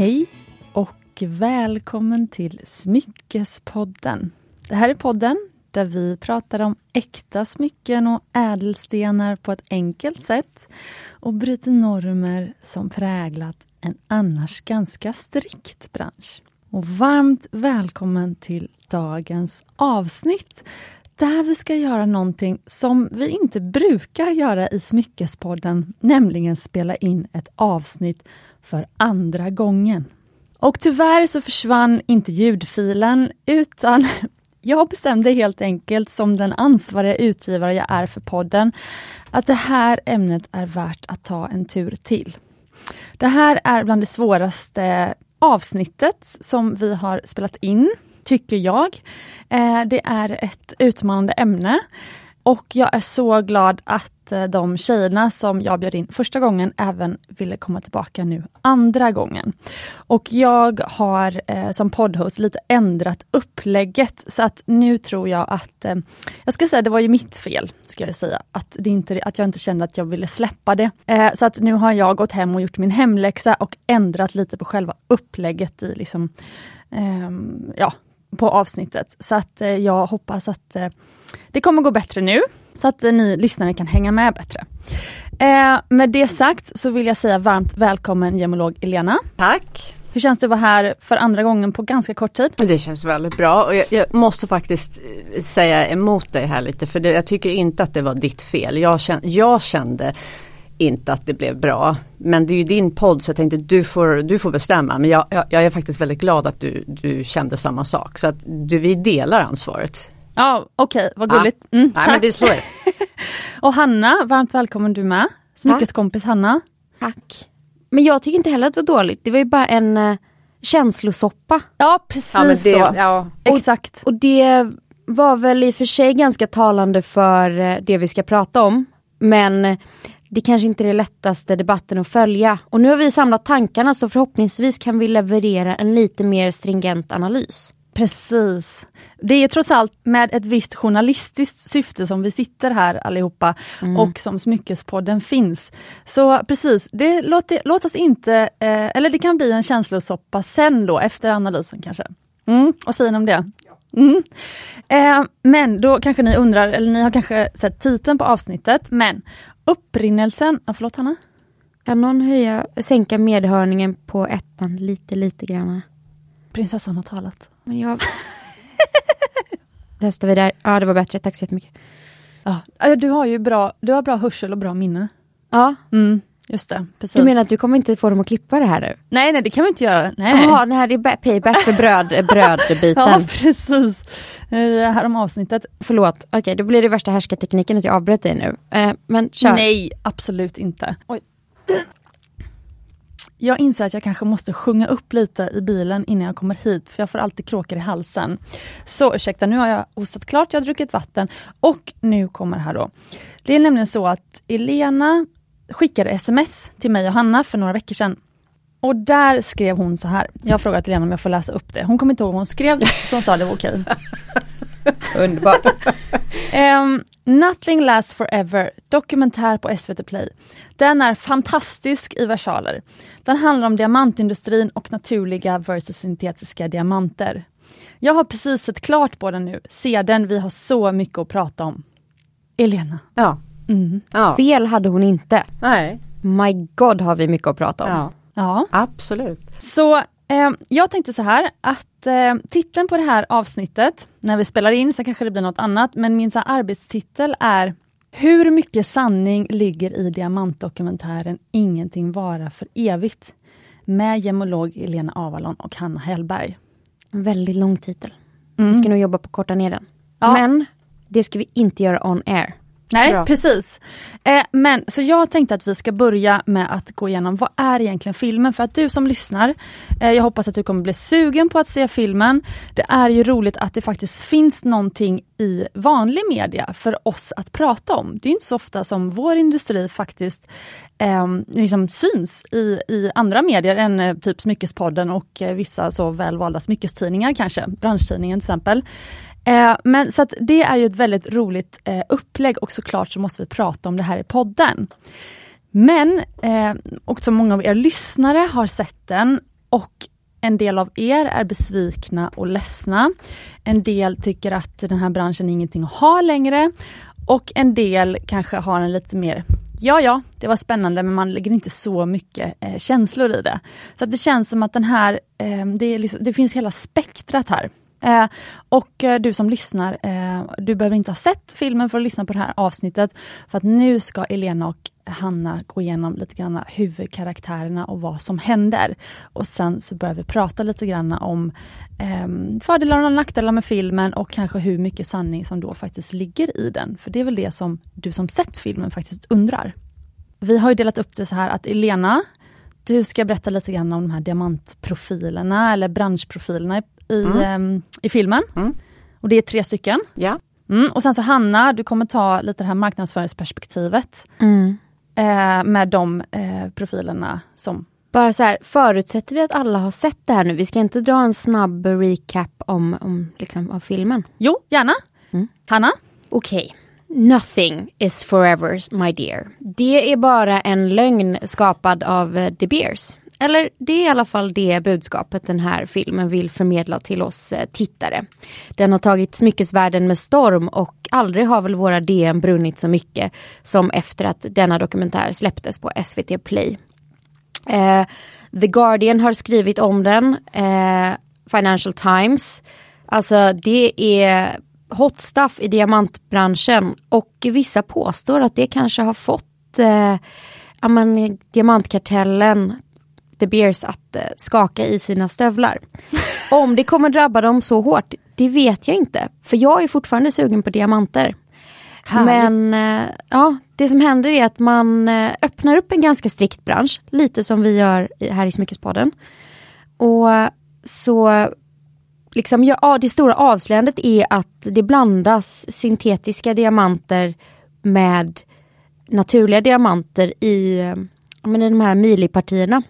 Hej och välkommen till Smyckespodden. Det här är podden där vi pratar om äkta smycken och ädelstenar på ett enkelt sätt och bryter normer som präglat en annars ganska strikt bransch. Och varmt välkommen till dagens avsnitt där vi ska göra någonting som vi inte brukar göra i Smyckespodden, nämligen spela in ett avsnitt för andra gången. Och tyvärr så försvann inte ljudfilen utan jag bestämde helt enkelt som den ansvariga utgivare jag är för podden att det här ämnet är värt att ta en tur till. Det här är bland det svåraste avsnittet som vi har spelat in, tycker jag. Eh, det är ett utmanande ämne och jag är så glad att eh, de tjejerna som jag bjöd in första gången även ville komma tillbaka nu andra gången. Och jag har eh, som poddhost lite ändrat upplägget så att nu tror jag att, eh, jag ska säga det var ju mitt fel, ska jag säga, att, det inte, att jag inte kände att jag ville släppa det. Eh, så att nu har jag gått hem och gjort min hemläxa och ändrat lite på själva upplägget i liksom, ehm, ja, på avsnittet. Så att eh, jag hoppas att eh, det kommer gå bättre nu, så att eh, ni lyssnare kan hänga med bättre. Eh, med det sagt så vill jag säga varmt välkommen gemolog Elena. Tack! Hur känns det att vara här för andra gången på ganska kort tid? Det känns väldigt bra och jag, jag måste faktiskt säga emot dig här lite för det, jag tycker inte att det var ditt fel. Jag kände, jag kände inte att det blev bra. Men det är ju din podd så jag tänkte du får, du får bestämma. Men jag, jag, jag är faktiskt väldigt glad att du, du kände samma sak. Så att du, vi delar ansvaret. Ja okej, okay, vad gulligt. Mm, Nej, men det är så Och Hanna, varmt välkommen du med. Smyckeskompis Hanna. Tack. Men jag tycker inte heller att det var dåligt. Det var ju bara en uh, känslosoppa. Ja precis ja, det, så. Ja. Exakt. Och det var väl i och för sig ganska talande för uh, det vi ska prata om. Men det kanske inte är det lättaste debatten att följa. Och nu har vi samlat tankarna så förhoppningsvis kan vi leverera en lite mer stringent analys. Precis. Det är trots allt med ett visst journalistiskt syfte som vi sitter här allihopa mm. och som Smyckespodden finns. Så precis, det, låt, låt oss inte, eh, eller det kan bli en känslosoppa sen då efter analysen kanske. Mm, vad säger ni om det? Mm. Eh, men då kanske ni undrar, eller ni har kanske sett titeln på avsnittet, men upprinnelsen, ja, förlåt Hanna? Kan någon höja, sänka medhörningen på ettan lite, lite grann? Prinsessan har talat. Men jag... Testar vi där. Ja, det var bättre. Tack så jättemycket. Ja, du har ju bra, du har bra hörsel och bra minne. Ja. Mm, just det, precis. Du menar att du kommer inte få dem att klippa det här nu? Nej, nej det kan vi inte göra. Jaha, det här är payback för bröd, brödbiten. ja, precis. Eh, här om avsnittet. Förlåt, okej okay, då blir det värsta härskartekniken att jag avbröt dig nu. Eh, men kör. Nej, absolut inte. Oj jag inser att jag kanske måste sjunga upp lite i bilen innan jag kommer hit, för jag får alltid kråkor i halsen. Så ursäkta, nu har jag hostat klart, jag har druckit vatten och nu kommer här då. Det är nämligen så att Elena skickade sms till mig och Hanna för några veckor sedan. Och där skrev hon så här. Jag har frågat Elena om jag får läsa upp det. Hon kommer inte ihåg vad hon skrev, så hon sa det var okej. Underbart. um, Nothing lasts forever, dokumentär på SVT Play. Den är fantastisk i versaler. Den handlar om diamantindustrin och naturliga versus syntetiska diamanter. Jag har precis sett klart på den nu. Se den, vi har så mycket att prata om. Elena. Ja. Mm. ja. Fel hade hon inte. Nej. My God har vi mycket att prata om. Ja, ja. absolut. Så eh, jag tänkte så här att eh, titeln på det här avsnittet, när vi spelar in så kanske det blir något annat, men min så här, arbetstitel är hur mycket sanning ligger i diamantdokumentären Ingenting vara för evigt? Med gemolog Elena Avalon och Hanna Hellberg. En väldigt lång titel. Mm. Vi ska nog jobba på att korta ner den. Ja. Men det ska vi inte göra on air. Nej, Bra. precis. Eh, men så jag tänkte att vi ska börja med att gå igenom vad är egentligen filmen? För att du som lyssnar, eh, jag hoppas att du kommer bli sugen på att se filmen. Det är ju roligt att det faktiskt finns någonting i vanlig media för oss att prata om. Det är inte så ofta som vår industri faktiskt eh, liksom syns i, i andra medier än eh, typ Smyckespodden och eh, vissa så välvalda smyckestidningar kanske, branschtidningen till exempel. Eh, men så att det är ju ett väldigt roligt eh, upplägg och såklart så måste vi prata om det här i podden. Men, eh, många av er lyssnare har sett den, och en del av er är besvikna och ledsna. En del tycker att den här branschen är ingenting att ha längre. Och en del kanske har en lite mer Ja, ja, det var spännande men man lägger inte så mycket eh, känslor i det. Så att det känns som att den här, eh, det, liksom, det, finns hela spektrat här. Eh, och eh, du som lyssnar, eh, du behöver inte ha sett filmen för att lyssna på det här avsnittet. För att nu ska Elena och Hanna gå igenom lite grann huvudkaraktärerna och vad som händer. Och sen så börjar vi prata lite grann om eh, fördelar och nackdelar med filmen och kanske hur mycket sanning som då faktiskt ligger i den. För det är väl det som du som sett filmen faktiskt undrar. Vi har delat upp det så här att Elena, du ska berätta lite grann om de här diamantprofilerna eller branschprofilerna i, mm. eh, i filmen. Mm. Och det är tre stycken. Ja. Mm, och sen så Hanna, du kommer ta lite det här marknadsföringsperspektivet. Mm. Eh, med de eh, profilerna som... Bara så här, förutsätter vi att alla har sett det här nu? Vi ska inte dra en snabb recap om, om liksom, av filmen? Jo, gärna. Mm. Hanna? Okej. Okay. Nothing is forever my dear. Det är bara en lögn skapad av uh, De Beers. Eller det är i alla fall det budskapet den här filmen vill förmedla till oss eh, tittare. Den har tagit smyckesvärlden med storm och aldrig har väl våra DM brunnit så mycket som efter att denna dokumentär släpptes på SVT Play. Eh, The Guardian har skrivit om den, eh, Financial Times. Alltså det är hot stuff i diamantbranschen och vissa påstår att det kanske har fått eh, ja, men, diamantkartellen The Beers att eh, skaka i sina stövlar. Om det kommer drabba dem så hårt, det vet jag inte. För jag är fortfarande sugen på diamanter. Härligt. Men eh, ja, det som händer är att man eh, öppnar upp en ganska strikt bransch, lite som vi gör här i Smyckespodden. Och så liksom, ja, det stora avslöjandet är att det blandas syntetiska diamanter med naturliga diamanter i, men, i de här milipartierna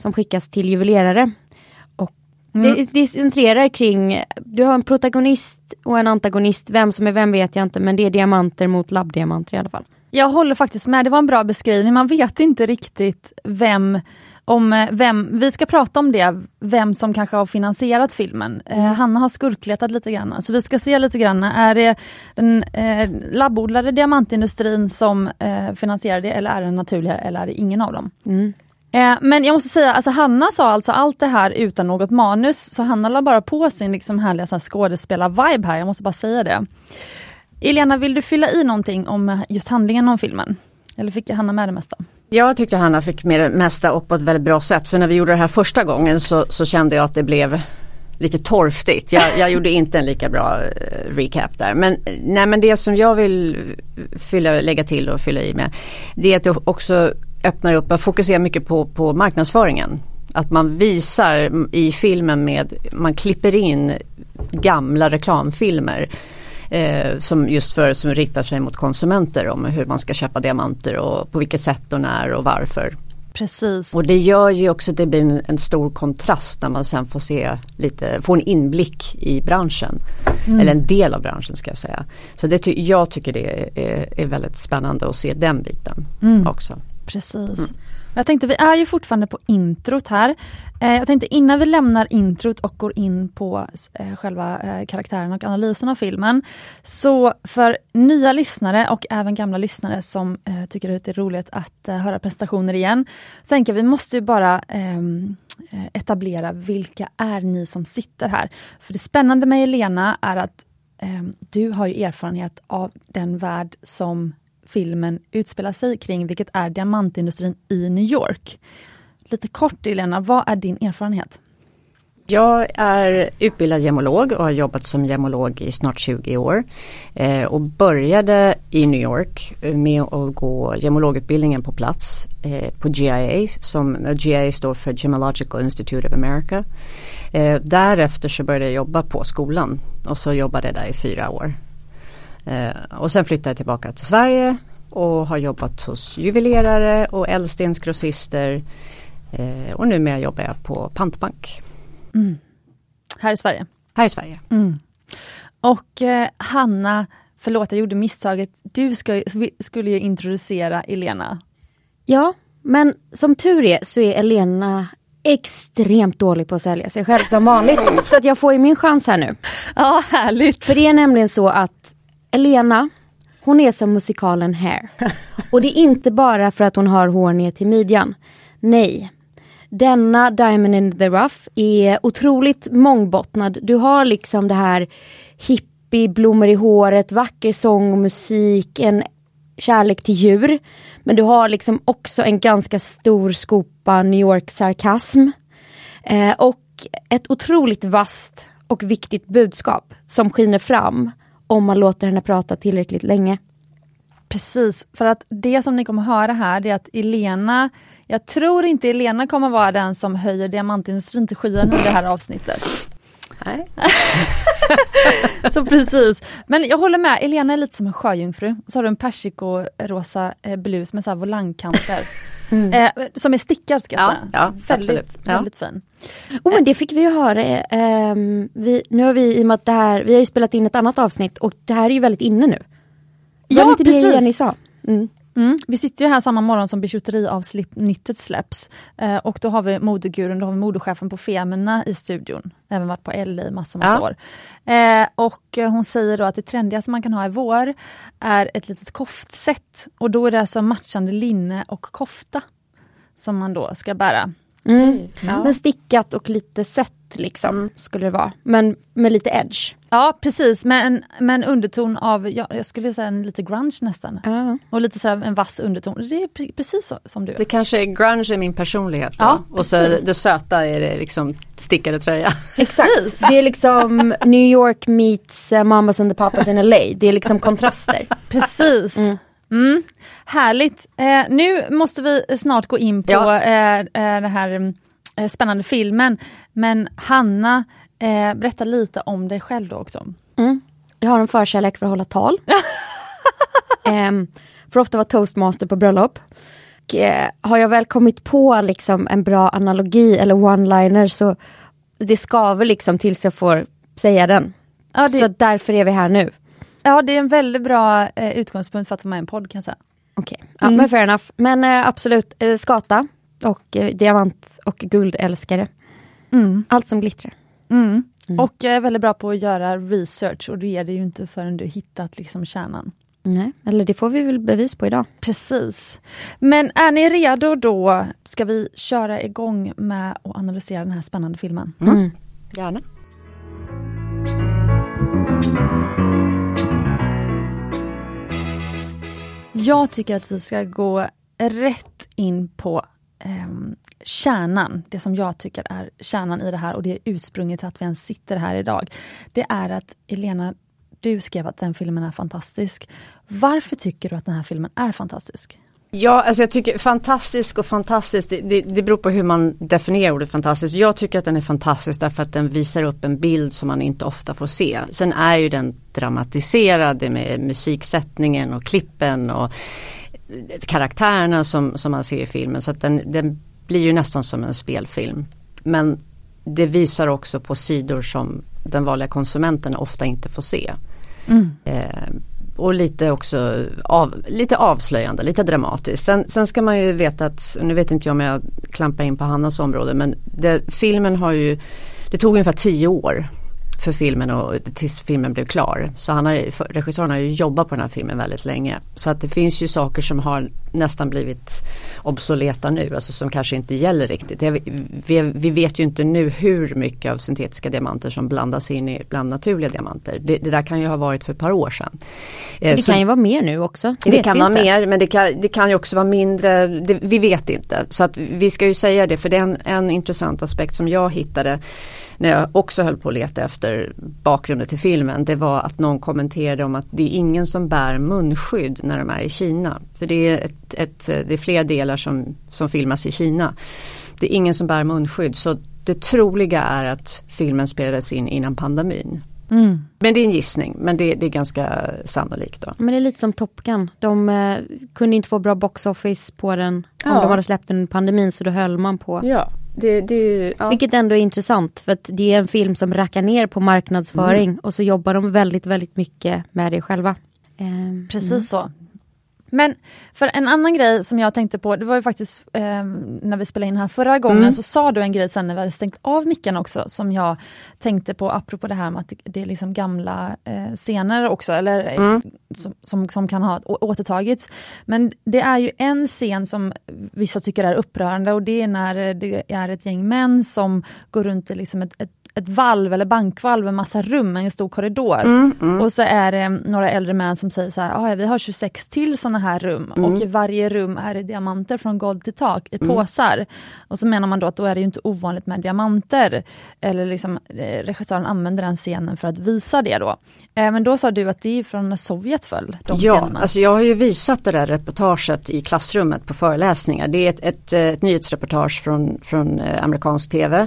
som skickas till juvelerare. Och mm. det, det centrerar kring, du har en protagonist och en antagonist, vem som är vem vet jag inte men det är diamanter mot labbdiamanter i alla fall. Jag håller faktiskt med, det var en bra beskrivning. Man vet inte riktigt vem om vem, vi ska prata om det, vem som kanske har finansierat filmen. Eh, mm. Eh, Hanna har skurkletat lite grann, så vi ska se lite grann, är det den eh, labbodlade diamantindustrin som eh, finansierar det eller är det naturliga eller är det ingen av dem? Mm. Eh, men jag måste säga, alltså Hanna sa alltså allt det här utan något manus, så Hanna la bara på sin liksom härliga skådespelar-vibe här, jag måste bara säga det. Elena, vill du fylla i någonting om eh, just handlingen om filmen? Eller fick Hanna med det mesta? Jag tyckte Hanna fick med det mesta och på ett väldigt bra sätt. För när vi gjorde det här första gången så, så kände jag att det blev lite torftigt. Jag, jag gjorde inte en lika bra eh, recap där. Men, nej, men det som jag vill fylla, lägga till och fylla i med. Det är att det också öppnar upp och fokuserar mycket på, på marknadsföringen. Att man visar i filmen med, man klipper in gamla reklamfilmer. Eh, som just för, som riktar sig mot konsumenter om hur man ska köpa diamanter och på vilket sätt och när och varför. Precis. Och det gör ju också att det blir en, en stor kontrast när man sen får se lite, få en inblick i branschen. Mm. Eller en del av branschen ska jag säga. Så det jag tycker det är, är, väldigt spännande att se den biten mm. också. Precis. Mm. Jag tänkte, vi är ju fortfarande på introt här. Eh, jag tänkte innan vi lämnar introt och går in på eh, själva eh, karaktären och analysen av filmen. Så för nya lyssnare och även gamla lyssnare som eh, tycker att det är roligt att eh, höra presentationer igen. Så tänker jag, vi måste ju bara ehm, eh, etablera vilka är ni som sitter här. För det spännande med Elena är att ehm, du har ju erfarenhet av den värld som filmen utspelar sig kring, vilket är diamantindustrin i New York. Lite kort Elena, vad är din erfarenhet? Jag är utbildad gemolog och har jobbat som gemolog i snart 20 år. Eh, och började i New York eh, med att gå gemologutbildningen på plats eh, på GIA. Som, GIA står för Gemological Institute of America. Eh, därefter så började jag jobba på skolan och så jobbade jag där i fyra år. Eh, och sen flyttade jag tillbaka till Sverige och har jobbat hos juvelerare och ädelstensgrossister. Eh, och numera jobbar jag på pantbank. Mm. Här i Sverige? Här i Sverige. Mm. Och eh, Hanna, förlåt jag gjorde misstaget, du ska, skulle ju introducera Elena. Ja, men som tur är så är Elena extremt dålig på att sälja sig själv som vanligt. Så att jag får ju min chans här nu. Ja, härligt. För det är nämligen så att Elena, hon är som musikalen Hair. Och det är inte bara för att hon har hår ner till midjan. Nej. Denna Diamond in the Rough är otroligt mångbottnad. Du har liksom det här hippie, blommor i håret, vacker sång och musik, en kärlek till djur. Men du har liksom också en ganska stor skopa New York-sarkasm. Eh, och ett otroligt vasst och viktigt budskap som skiner fram om man låter henne prata tillräckligt länge. Precis, för att det som ni kommer höra här det är att Elena, jag tror inte Elena kommer vara den som höjer diamantindustrin till skyarna i det här avsnittet. Nej. så precis. Men jag håller med, Elena är lite som en sjöjungfru. Så har du en persikorosa eh, blus med så här volangkanter. Mm. Eh, som är stickad ska jag ja, säga. Ja, väldigt, absolut. Ja. väldigt fin. Oh, men det fick vi ju höra. Eh, vi, nu har vi i och med att det här, vi har ju spelat in ett annat avsnitt och det här är ju väldigt inne nu. Var Ja, det inte precis. det Jenny sa? Mm. Mm. Vi sitter ju här samma morgon som bijouteriavsnittet släpps. Eh, och då har vi modegurun, då har vi modechefen på Femina i studion. Även varit på LA i massa, massa Ja. år. Eh, och hon säger då att det trendigaste man kan ha i vår är ett litet koftset. Och då är det alltså matchande linne och kofta som man då ska bära. Mm. Ja. Men stickat och lite sött liksom skulle det vara. Men med lite edge. Ja precis, med en, med en underton av, ja, jag skulle säga en lite grunge nästan. Ja. Och lite sådär en vass underton. Det är pre- precis så, som du är. Det kanske är grunge är min personlighet då. Ja, och så det söta är det liksom stickade tröja. Exakt. Det är liksom New York meets uh, Mamas and the Papas in LA. Det är liksom kontraster. Precis. Mm. Härligt. Eh, nu måste vi snart gå in på Ja. eh, eh, den här eh, spännande filmen. Men Hanna, eh, berätta lite om dig själv då också. Mm. Jag har en förkärlek för att hålla tal. um, för ofta vara toastmaster på bröllop. Och, eh, har jag väl kommit på liksom en bra analogi eller one-liner så det skaver liksom tills jag får säga den. Ja, det, Så därför är vi här nu. ja, det är en väldigt bra eh, utgångspunkt för att vara med i en podd kan jag säga. Okej, ja, men fair enough. Men eh, absolut, eh, skata och eh, diamant och guldälskare. Mm. Allt som glittrar. Mm. Och jag är väldigt bra på att göra research och det är det ju inte förrän du hittat liksom kärnan. Nej, eller det får vi väl bevis på idag. Precis. Men är ni redo då ska vi köra igång med att analysera den här spännande filmen. Mm. Gärna. Jag tycker att vi ska gå rätt in på ehm, kärnan, det som jag tycker är kärnan i det här och det är ursprunget till att vi ens sitter här idag. Det är att Elena, du skrev att den filmen är fantastisk. Varför tycker du att den här filmen är fantastisk? Ja, alltså jag tycker fantastisk och fantastisk, det, det, det beror på hur man definierar ordet fantastisk. Jag tycker att den är fantastisk därför att den visar upp en bild som man inte ofta får se. Sen är ju den dramatiserad med musiksättningen och klippen och karaktärerna som, som man ser i filmen. Så att den, den blir ju nästan som en spelfilm. Men det visar också på sidor som den vanliga konsumenten ofta inte får se. Eh, och lite också av, lite avslöjande, lite dramatiskt. Sen, sen ska man ju veta att, nu vet inte jag om jag klampar in på Hannas område men det, filmen har ju, det tog ungefär tio år för filmen och tills filmen blev klar. Så han har, regissören har ju jobbat på den här filmen väldigt länge. Så att det finns ju saker som har nästan blivit obsoleta nu, alltså som kanske inte gäller riktigt. Det, vi, vi vet ju inte nu hur mycket av syntetiska diamanter som blandas in i bland naturliga diamanter. Det, det där kan ju ha varit för ett par år sedan. Eh, Det så- kan ju vara mer nu också. det vet kan vara inte. mer men det kan, det kan ju också vara mindre, det, vi vet inte. Så att vi ska ju säga det för det är en, en intressant aspekt som jag hittade när jag också höll på att leta efter bakgrunden till filmen. Det var att någon kommenterade om att det är ingen som bär munskydd när de är i Kina. För det är, ett, ett, det är flera delar som, som filmas i Kina. Det är ingen som bär munskydd så det troliga är att filmen spelades in innan pandemin. Mm. Men det är en gissning men det, det är ganska sannolikt då. Men det är lite som Top Gun. De eh, kunde inte få bra box office på den om Ja. de hade släppt den under pandemin så då höll man på. Ja, det, det ja. Vilket ändå är intressant för att det är en film som rackar ner på marknadsföring och så jobbar de väldigt, väldigt mycket med det själva. Ehm, Precis så. Men för en annan grej som jag tänkte på, det var ju faktiskt eh, när vi spelade in här förra gången, mm. så sa du en grej sen när vi hade stängt av micken också, som jag tänkte på apropå det här med att det, är liksom gamla eh, scener också, eller eh, mm. som, som, som, kan ha återtagits. Men det är ju en scen som vissa tycker är upprörande och det är när det är ett gäng män som går runt i liksom ett, ett ett valv eller bankvalv med massa rum, en stor korridor. Mm, mm. Och så är det några äldre män som säger så här, ah, vi har 26 till sådana här rum mm. och i varje rum är det diamanter från golv till tak i mm. påsar. Och så menar man då att då är det inte ovanligt med diamanter. Eller liksom eh, regissören använder den scenen för att visa det då. Eh, men då sa du att det är från när Sovjet föll, de Ja, scenerna. alltså jag har ju visat det där reportaget i klassrummet på föreläsningar. Det är ett, ett, ett nyhetsreportage från, från eh, amerikansk tv.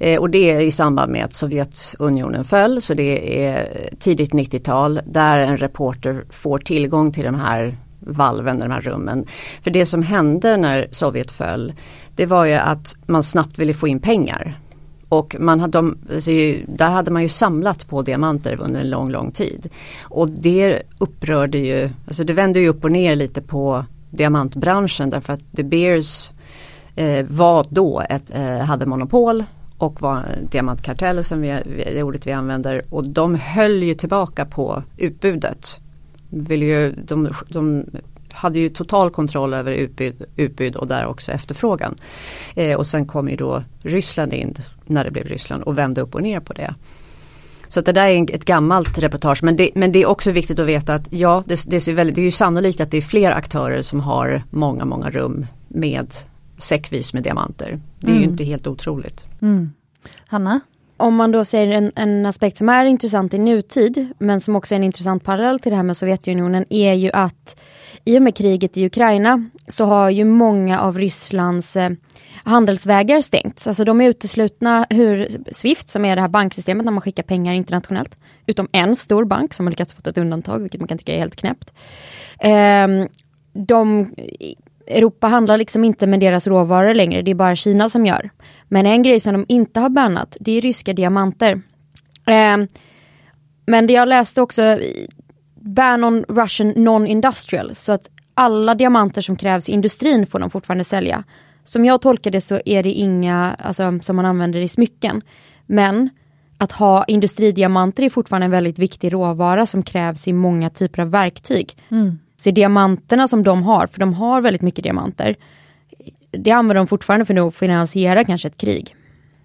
Eh, och det är i samband samband med att Sovjetunionen föll, så det är tidigt 90-tal, där en reporter får tillgång till de här valven, de här rummen. För det som hände när Sovjet föll, det var ju att man snabbt ville få in pengar. Och man hade, alltså, där hade man ju samlat på diamanter under en lång, lång tid. Och det upprörde ju, alltså det vände ju upp och ner lite på diamantbranschen därför att De Beers eh, var då ett, eh, hade monopol och var diamantkarteller som vi, det ordet vi använder och de höll ju tillbaka på utbudet. Vill ju, de, de hade ju total kontroll över utbud, utbud och där också efterfrågan. Eh, och sen kom ju då Ryssland in när det blev Ryssland och vände upp och ner på det. Så det där är ett gammalt reportage men det, men det är också viktigt att veta att ja det, det, är väldigt, det är ju sannolikt att det är fler aktörer som har många många rum med säckvis med diamanter. Det är mm. ju inte helt otroligt. Mm. Hanna? Om man då säger en, en, aspekt som är intressant i nutid, men som också är en intressant parallell till det här med Sovjetunionen, är ju att i och med kriget i Ukraina så har ju många av Rysslands eh, handelsvägar stängts. Alltså de är uteslutna hur Swift, som är det här banksystemet när man skickar pengar internationellt, utom en stor bank som har lyckats få ett undantag, vilket man kan tycka är helt knäppt. Eh, de Europa handlar liksom inte med deras råvaror längre, det är bara Kina som gör. Men en grej som de inte har bannat, det är ryska diamanter. Eh, men det jag läste också, ban on Russian non-industrial, så att alla diamanter som krävs i industrin får de fortfarande sälja. Som jag tolkar det så är det inga alltså, som man använder i smycken. Men att ha industridiamanter är fortfarande en väldigt viktig råvara som krävs i många typer av verktyg. Mm. Så diamanterna som de har, för de har väldigt mycket diamanter, det använder de fortfarande för att finansiera kanske ett krig.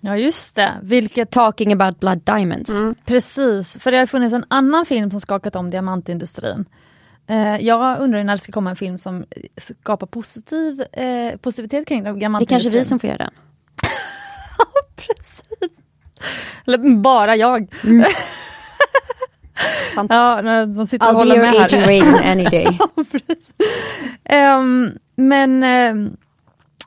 Ja just det, vilket... Talking about blood diamonds. Mm. Precis, för det har funnits en annan film som skakat om diamantindustrin. Eh, jag undrar när det ska komma en film som skapar positiv, eh, positivitet kring diamantindustrin. Det är kanske vi som får göra den. precis. Eller bara jag. Mm. ja, de sitter I'll och håller med här. Raven any day. um, men, um,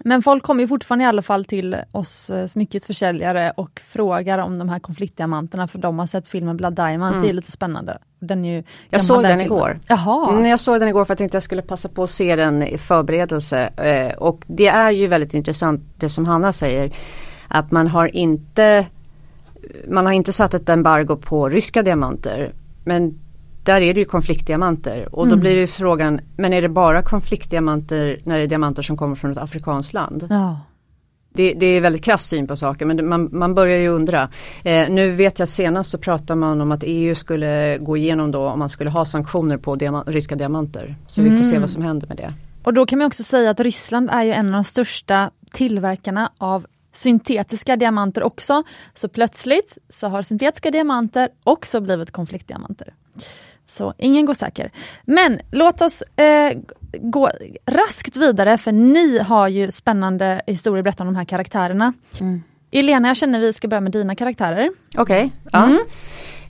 men folk kommer ju fortfarande i alla fall till oss uh, smyckesförsäljare och frågar om de här konfliktdiamanterna för de har sett filmen Blood Diamonds, mm. det är lite spännande. Den ju jag såg den, den igår. Jaha. Mm, jag såg den igår för att jag tänkte jag skulle passa på att se den i förberedelse. Uh, och det är ju väldigt intressant det som Hanna säger. Att man har inte man har inte satt ett embargo på ryska diamanter men där är det ju konfliktdiamanter och då mm. blir det frågan, men är det bara konfliktdiamanter när det är diamanter som kommer från ett afrikanskt land? Ja. Det, det, är väldigt krass syn på saker men man, man börjar ju undra. Eh, nu vet jag senast så pratade man om att EU skulle gå igenom då om man skulle ha sanktioner på diamant, ryska diamanter. Så mm. vi får se mm. vad som händer med det. Och då kan man också säga att Ryssland är ju en av de största tillverkarna av syntetiska diamanter också. Så plötsligt så har syntetiska diamanter också blivit konfliktdiamanter. Så ingen går säker. Men låt oss eh, gå raskt vidare för ni har ju spännande historier att berätta om de här karaktärerna. Mm. Elena, jag känner vi ska börja med dina karaktärer. Okej. Okay. Ja. Mm.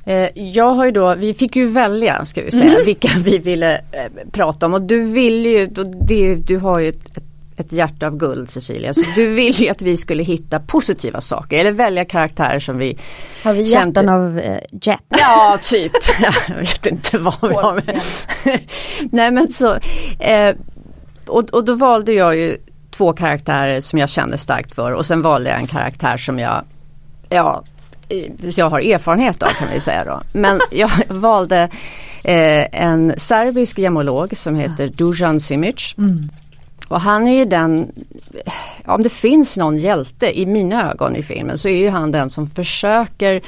Eh, jag har ju då, vi fick ju välja ska vi säga mm. vilka vi ville eh, prata om och du vill ju, det, du har ju ett, ett ett hjärta av guld Cecilia. Så du vill ju att vi skulle hitta positiva saker eller välja karaktärer som vi Har vi hjärtan kände... av uh, Jet? Ja, typ. Jag vet inte vad vi har med. Nej men så. Eh, och, och då valde jag ju två karaktärer som jag kände starkt för och sen valde jag en karaktär som jag Ja, jag har erfarenhet av kan vi säga då. Men jag valde Eh, en serbisk gemolog som heter Dujan Simic. Mm. Och han är ju den, om det finns någon hjälte i mina ögon i filmen så är ju han den som försöker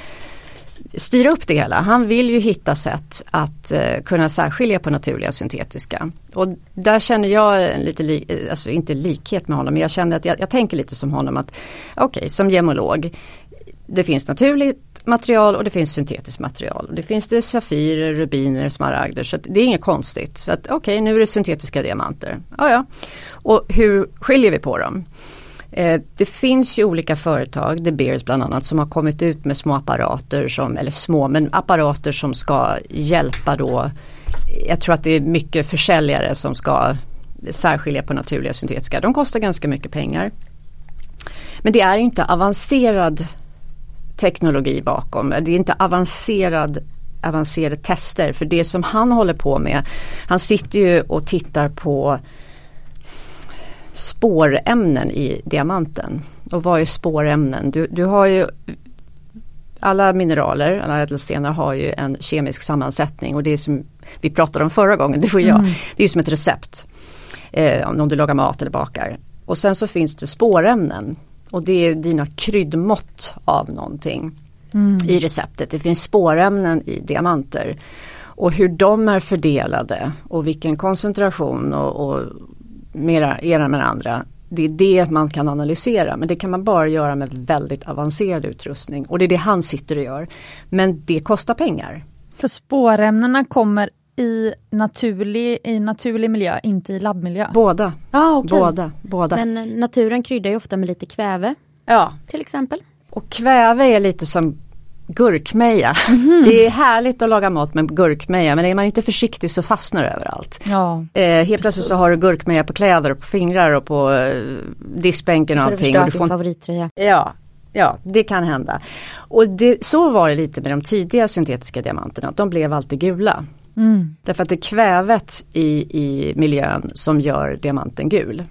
styra upp det hela. Han vill ju hitta sätt att eh, kunna särskilja på naturliga och syntetiska. Och där känner jag en lite, li alltså inte likhet med honom, men jag känner att jag, jag tänker lite som honom att okej, okay, som gemolog, det finns naturligt material och det finns syntetiskt material. Det finns det safirer, rubiner, smaragder så det är inget konstigt. Så okej okay, nu är det syntetiska diamanter. Ja, ja. Och hur skiljer vi på dem? Eh, det finns ju olika företag, De Beers bland annat, som har kommit ut med små apparater som, eller små, men apparater som ska hjälpa då. Jag tror att det är mycket försäljare som ska särskilja på naturliga och syntetiska. De kostar ganska mycket pengar. Men det är inte avancerad teknologi bakom. Det är inte avancerad avancerade tester för det som han håller på med. Han sitter ju och tittar på spårämnen i diamanten. Och vad är spårämnen? Du, du har ju alla mineraler, alla ädelstenar har ju en kemisk sammansättning och det är som vi pratade om förra gången, det var jag. Mm. Det är som ett recept. Eh, om du lagar mat eller bakar. Och sen så finns det spårämnen och det är dina kryddmått av någonting mm. i receptet. Det finns spårämnen i diamanter. Och hur de är fördelade och vilken koncentration och, och mera ena med andra. Det är det man kan analysera men det kan man bara göra med väldigt avancerad utrustning och det är det han sitter och gör. Men det kostar pengar. För spårämnena kommer i naturlig, i naturlig miljö, inte i labbmiljö? Båda. Ah, okay. båda, båda. Men naturen kryddar ju ofta med lite kväve. Ja. Till exempel. Och kväve är lite som gurkmeja. Mm. Det är härligt att laga mat med gurkmeja men är man inte försiktig så fastnar det överallt. Ja, eh, helt plötsligt så har du gurkmeja på kläder och på fingrar och på eh, diskbänken och så allting. Så du din får... favorittröja. Ja, ja, det kan hända. Och det, så var det lite med de tidiga syntetiska diamanterna, de blev alltid gula. Mm. Därför att det är kvävet i, i miljön som gör diamanten gul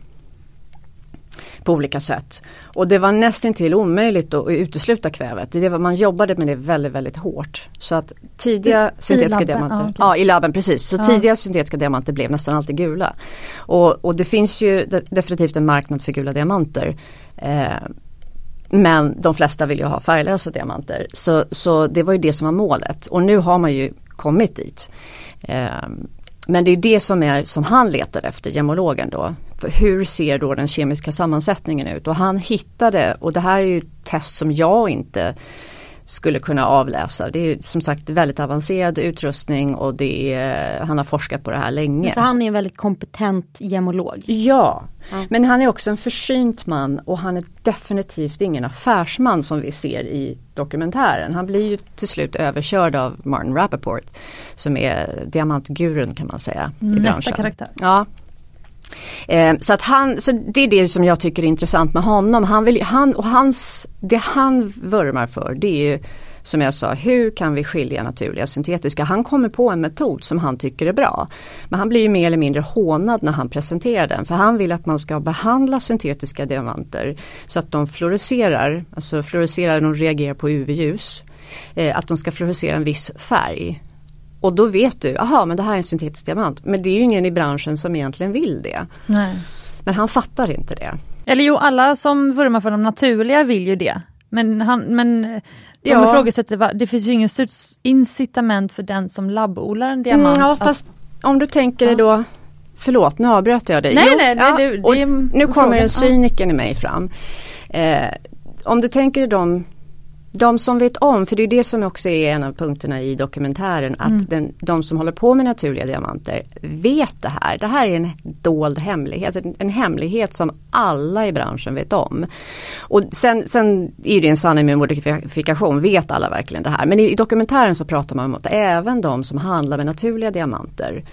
på olika sätt. Och det var nästintill omöjligt att utesluta kvävet. Det var, man jobbade med det väldigt väldigt hårt. Så att tidiga I, syntetiska i diamanter, ah, okay. ja i labben precis, så ah. tidiga syntetiska diamanter blev nästan alltid gula. Och, och det finns ju definitivt en marknad för gula diamanter. Eh, men de flesta vill ju ha färglösa diamanter. Så, så det var ju det som var målet och nu har man ju kommit dit. Eh, men det är det som är som han letar efter, gemologen då. För hur ser då den kemiska sammansättningen ut? Och han hittade, och det här är ju test som jag inte skulle kunna avläsa. Det är som sagt väldigt avancerad utrustning och det är, han har forskat på det här länge. Så han är en väldigt kompetent gemolog? Ja, mm. men han är också en försynt man och han är definitivt ingen affärsman som vi ser i dokumentären. Han blir ju till slut överkörd av Martin Rappaport som är diamantgurun kan man säga. i Nästa branschen. karaktär. Ja, Eh, så att han, så det är det som jag tycker är intressant med honom. Han vill, han, och hans, det han vurmar för det är ju som jag sa, hur kan vi skilja naturliga och syntetiska? Han kommer på en metod som han tycker är bra. Men han blir ju mer eller mindre hånad när han presenterar den. För han vill att man ska behandla syntetiska diamanter så att de fluorescerar, alltså fluorescerar, de reagerar på UV-ljus. Eh, att de ska fluorescera en viss färg. Och då vet du, aha men det här är en syntetisk diamant. Men det är ju ingen i branschen som egentligen vill det. Nej. Men han fattar inte det. Eller jo, alla som vurmar för de naturliga vill ju det. Men, han, men de ja. ifrågasätter, det finns ju ingen incitament för den som labbodlar en diamant. Mm, ja, fast om du tänker dig då Förlåt, nu avbröt jag dig. Nej, jo, nej, ja, det, det, nu kommer en cyniken i mig fram. Eh, om du tänker dig de de som vet om, för det är det som också är en av punkterna i dokumentären, att mm. den, de som håller på med naturliga diamanter vet det här. Det här är en dold hemlighet, en, en hemlighet som alla i branschen vet om. Och sen, sen är det en sanning med modifikation, vet alla verkligen det här. Men i, i dokumentären så pratar man om att även de som handlar med naturliga diamanter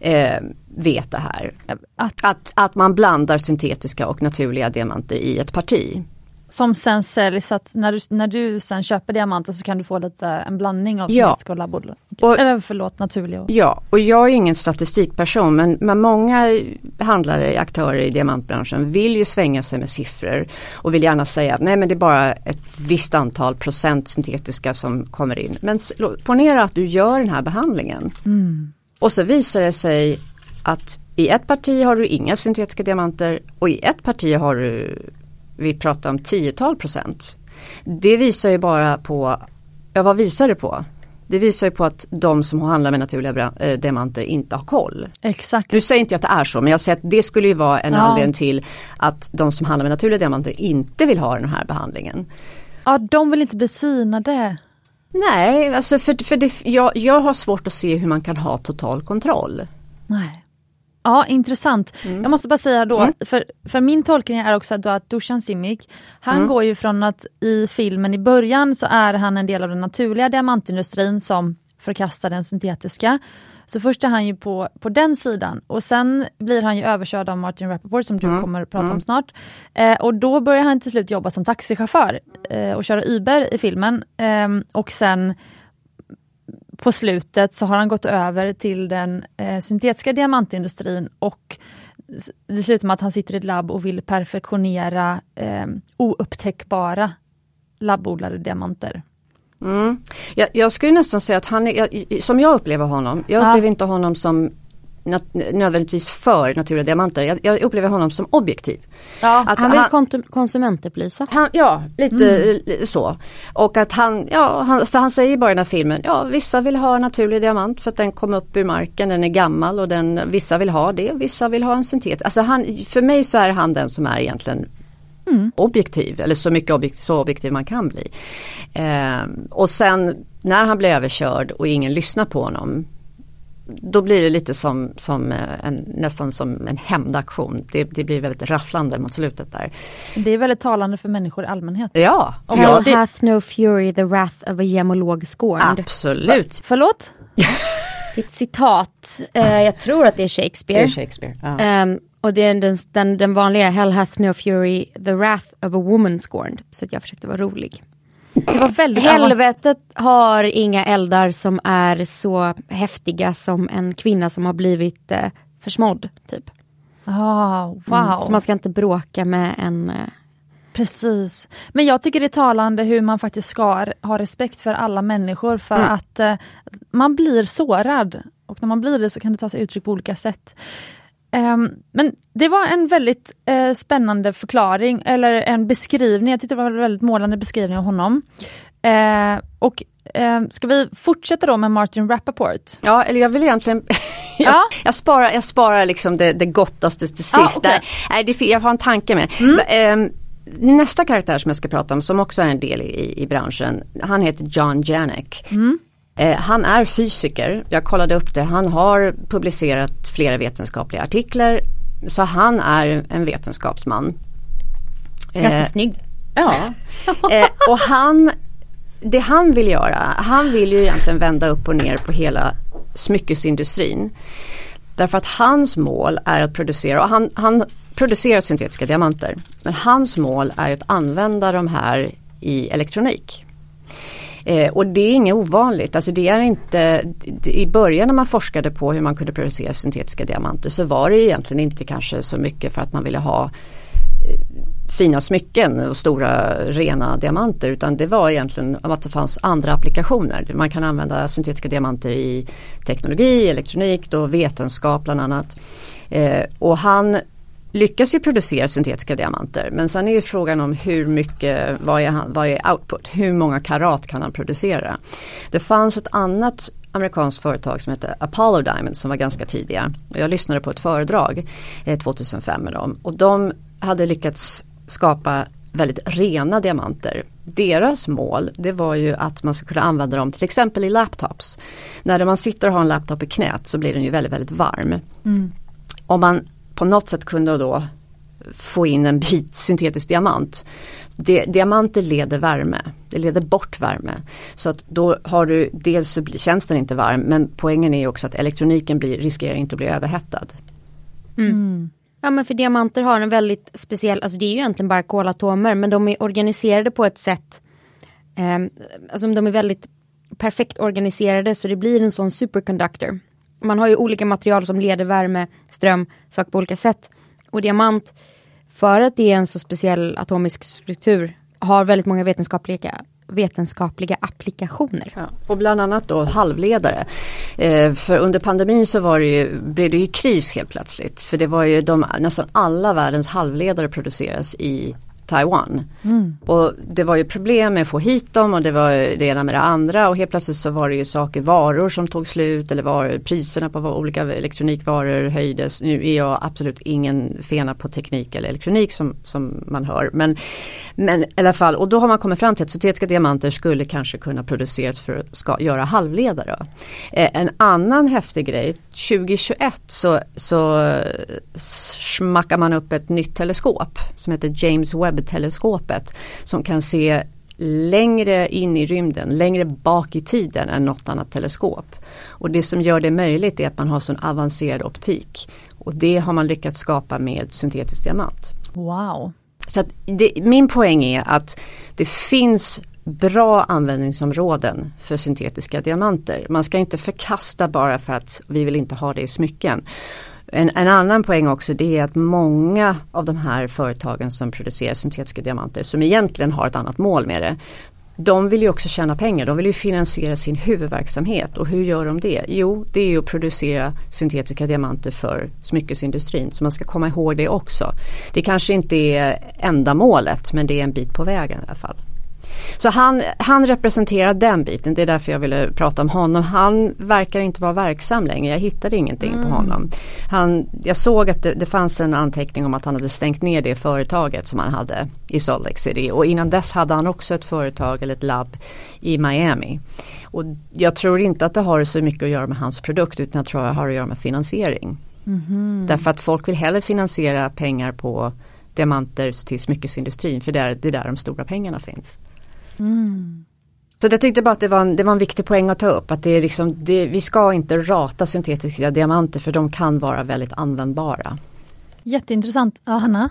eh, vet det här. Att, att, att man blandar syntetiska och naturliga diamanter i ett parti. Som sen säljs, att när du, när du sen köper diamanter så kan du få lite en blandning av Ja. och labbodlar. Och- Eller förlåt, naturliga. Ja, och jag är ingen statistikperson men, men många handlare, aktörer i diamantbranschen vill ju svänga sig med siffror och vill gärna säga att nej men det är bara ett visst antal procent syntetiska som kommer in. Men ponera att du gör den här behandlingen och så visar det sig att i ett parti har du inga syntetiska diamanter och i ett parti har du, vi pratar om tiotal procent. Det visar ju bara på, ja vad visar det på? Det visar ju på att de som handlar med naturliga eh, diamanter inte har koll. Exakt. Nu säger inte jag att det är så men jag säger att det skulle ju vara en Ja. anledning till att de som handlar med naturliga diamanter inte vill ha den här behandlingen. Ja, de vill inte bli synade. Nej, alltså för, för det, jag, jag har svårt att se hur man kan ha total kontroll. Nej. Ja, intressant. Mm. Jag måste bara säga då, för, för min tolkning är också då att Dusan Simic, han Mm. går ju från att i filmen i början så är han en del av den naturliga diamantindustrin som förkastar den syntetiska. Så först är han ju på, på den sidan och sen blir han ju överkörd av Martin Rappaport som du Mm. kommer att prata om snart. Eh, och då börjar han till slut jobba som taxichaufför eh, och köra Uber i filmen. Ehm, och sen på slutet så har han gått över till den eh, syntetiska diamantindustrin och det slutar med att han sitter i ett labb och vill perfektionera eh, oupptäckbara labbodlade diamanter. Mm. Jag, jag skulle nästan säga att han är, jag, som jag upplever honom, jag Ja. upplever inte honom som nödvändigtvis för naturliga diamanter. Jag, jag upplever honom som objektiv. Ja, Att Han vill han- kon- konsumentupplysa. Han, ja, lite eh, så. Och att han, ja, han, för han säger i början av filmen, ja vissa vill ha naturlig diamant för att den kom upp ur marken, den är gammal och den, vissa vill ha det, vissa vill ha en syntet. Alltså han, för mig så är han den som är egentligen objektiv, eller så mycket objektiv, så objektiv man kan bli. Eh, och sen när han blir överkörd och ingen lyssnar på honom då blir det lite som, som eh, en, nästan som en hämndaktion. Det, det blir väldigt rafflande mot slutet där. det är väldigt talande för människor i allmänhet. Ja, Hell det- hath no fury, the wrath of a gemolog scorned. absolut. Förlåt? Det är ett citat, eh, jag tror att det är Shakespeare. Det är Shakespeare. Ja. Ehm, och det är den, den, den vanliga Hell hath no fury, the wrath of a woman scorned. Så att jag försökte vara rolig. Det var väldigt Helvetet har inga eldar som är så häftiga som en kvinna som har blivit eh, försmådd. Typ. Ah, wow. Mm. Så man ska inte bråka med en... Eh, Precis. Men jag tycker det är talande hur man faktiskt ska ha respekt för alla människor för att eh, man blir sårad. Och när man blir det så kan det ta sig uttryck på olika sätt. Ehm, men det var en väldigt eh, spännande förklaring eller en beskrivning. Jag tyckte det var en väldigt målande beskrivning av honom. Eh, och eh, ska vi fortsätta då med Martin Rappaport? ja, eller jag vill egentligen jag, Ja. jag sparar, jag sparar liksom det, det gottaste till sist. Ja, okej. Nej, det, jag har en tanke med. Ehm, Nästa karaktär som jag ska prata om som också är en del i, i branschen, han heter John Janek. Eh, han är fysiker, jag kollade upp det, han har publicerat flera vetenskapliga artiklar. Så han är en vetenskapsman. ganska Eh, snygg. Ja, eh, och han, det han vill göra, han vill ju egentligen vända upp och ner på hela smyckesindustrin. Därför att hans mål är att producera, och han, han producerar syntetiska diamanter, men hans mål är att använda de här i elektronik. Eh, och det är inget ovanligt, alltså det är inte, i början när man forskade på hur man kunde producera syntetiska diamanter så var det egentligen inte kanske så mycket för att man ville ha eh, fina smycken och stora rena diamanter utan det var egentligen att det fanns andra applikationer. Man kan använda syntetiska diamanter i teknologi, elektronik, då vetenskap bland annat. Eh, och han lyckas ju producera syntetiska diamanter men sen är ju frågan om hur mycket, vad är, han, vad är output, hur många karat kan han producera? Det fanns ett annat amerikanskt företag som heter Apollo Diamond som var ganska tidiga. Jag lyssnade på ett föredrag eh, 2005 med dem och de hade lyckats skapa väldigt rena diamanter. Deras mål det var ju att man ska kunna använda dem till exempel i laptops. När man sitter och har en laptop i knät så blir den ju väldigt väldigt varm. Om man på något sätt kunde då få in en bit syntetisk diamant. Det, diamanter leder värme, det leder bort värme. Så att då har du, dels så blir- känns den inte varm men poängen är också att elektroniken blir, riskerar inte att bli överhettad. Ja men för diamanter har en väldigt speciell, alltså det är ju egentligen bara kolatomer men de är organiserade på ett sätt eh, Alltså de är väldigt perfekt organiserade så det blir en sån superconductor. Man har ju olika material som leder värme, ström, saker på olika sätt. Och diamant, för att det är en så speciell atomisk struktur, har väldigt många vetenskapliga vetenskapliga applikationer. Ja, och bland annat då halvledare. Eh, för under pandemin så var det ju, blev det ju kris helt plötsligt. För det var ju de, nästan alla världens halvledare produceras i Taiwan. Mm. Och det var ju problem med att få hit dem och det var det ena med det andra och helt plötsligt så var det ju saker, varor som tog slut eller var priserna på olika elektronikvaror höjdes. Nu är jag absolut ingen fena på teknik eller elektronik som, som man hör. Men, men i alla fall, och då har man kommit fram till att syntetiska diamanter skulle kanske kunna produceras för att ska göra halvledare. Eh, en annan häftig grej, 2021 så, så smackar man upp ett nytt teleskop som heter James Webb Webb-teleskopet som kan se längre in i rymden, längre bak i tiden än något annat teleskop. Och det som gör det möjligt är att man har sån avancerad optik. Och det har man lyckats skapa med syntetisk diamant. Wow! Så det, min poäng är att det finns bra användningsområden för syntetiska diamanter. Man ska inte förkasta bara för att vi vill inte ha det i smycken. En, en, annan poäng också det är att många av de här företagen som producerar syntetiska diamanter som egentligen har ett annat mål med det. De vill ju också tjäna pengar, de vill ju finansiera sin huvudverksamhet och hur gör de det? Jo, det är ju att producera syntetiska diamanter för smyckesindustrin. Så man ska komma ihåg det också. Det kanske inte är enda målet men det är en bit på vägen i alla fall. Så han, han representerar den biten, det är därför jag ville prata om honom. Han verkar inte vara verksam längre, jag hittade ingenting mm. på honom. Han, jag såg att det, det, fanns en anteckning om att han hade stängt ner det företaget som han hade i Salt Lake City. Och innan dess hade han också ett företag eller ett labb i Miami. Och jag tror inte att det har så mycket att göra med hans produkt utan jag tror att det har att göra med finansiering. Mm. Därför att folk vill hellre finansiera pengar på diamanter till smyckesindustrin för det är, det är där de stora pengarna finns. Mm. Så jag tyckte bara att det var, en, det var en viktig poäng att ta upp. Att det är liksom, det, vi ska inte rata syntetiska diamanter för de kan vara väldigt användbara. Jätteintressant. Ja, Hanna?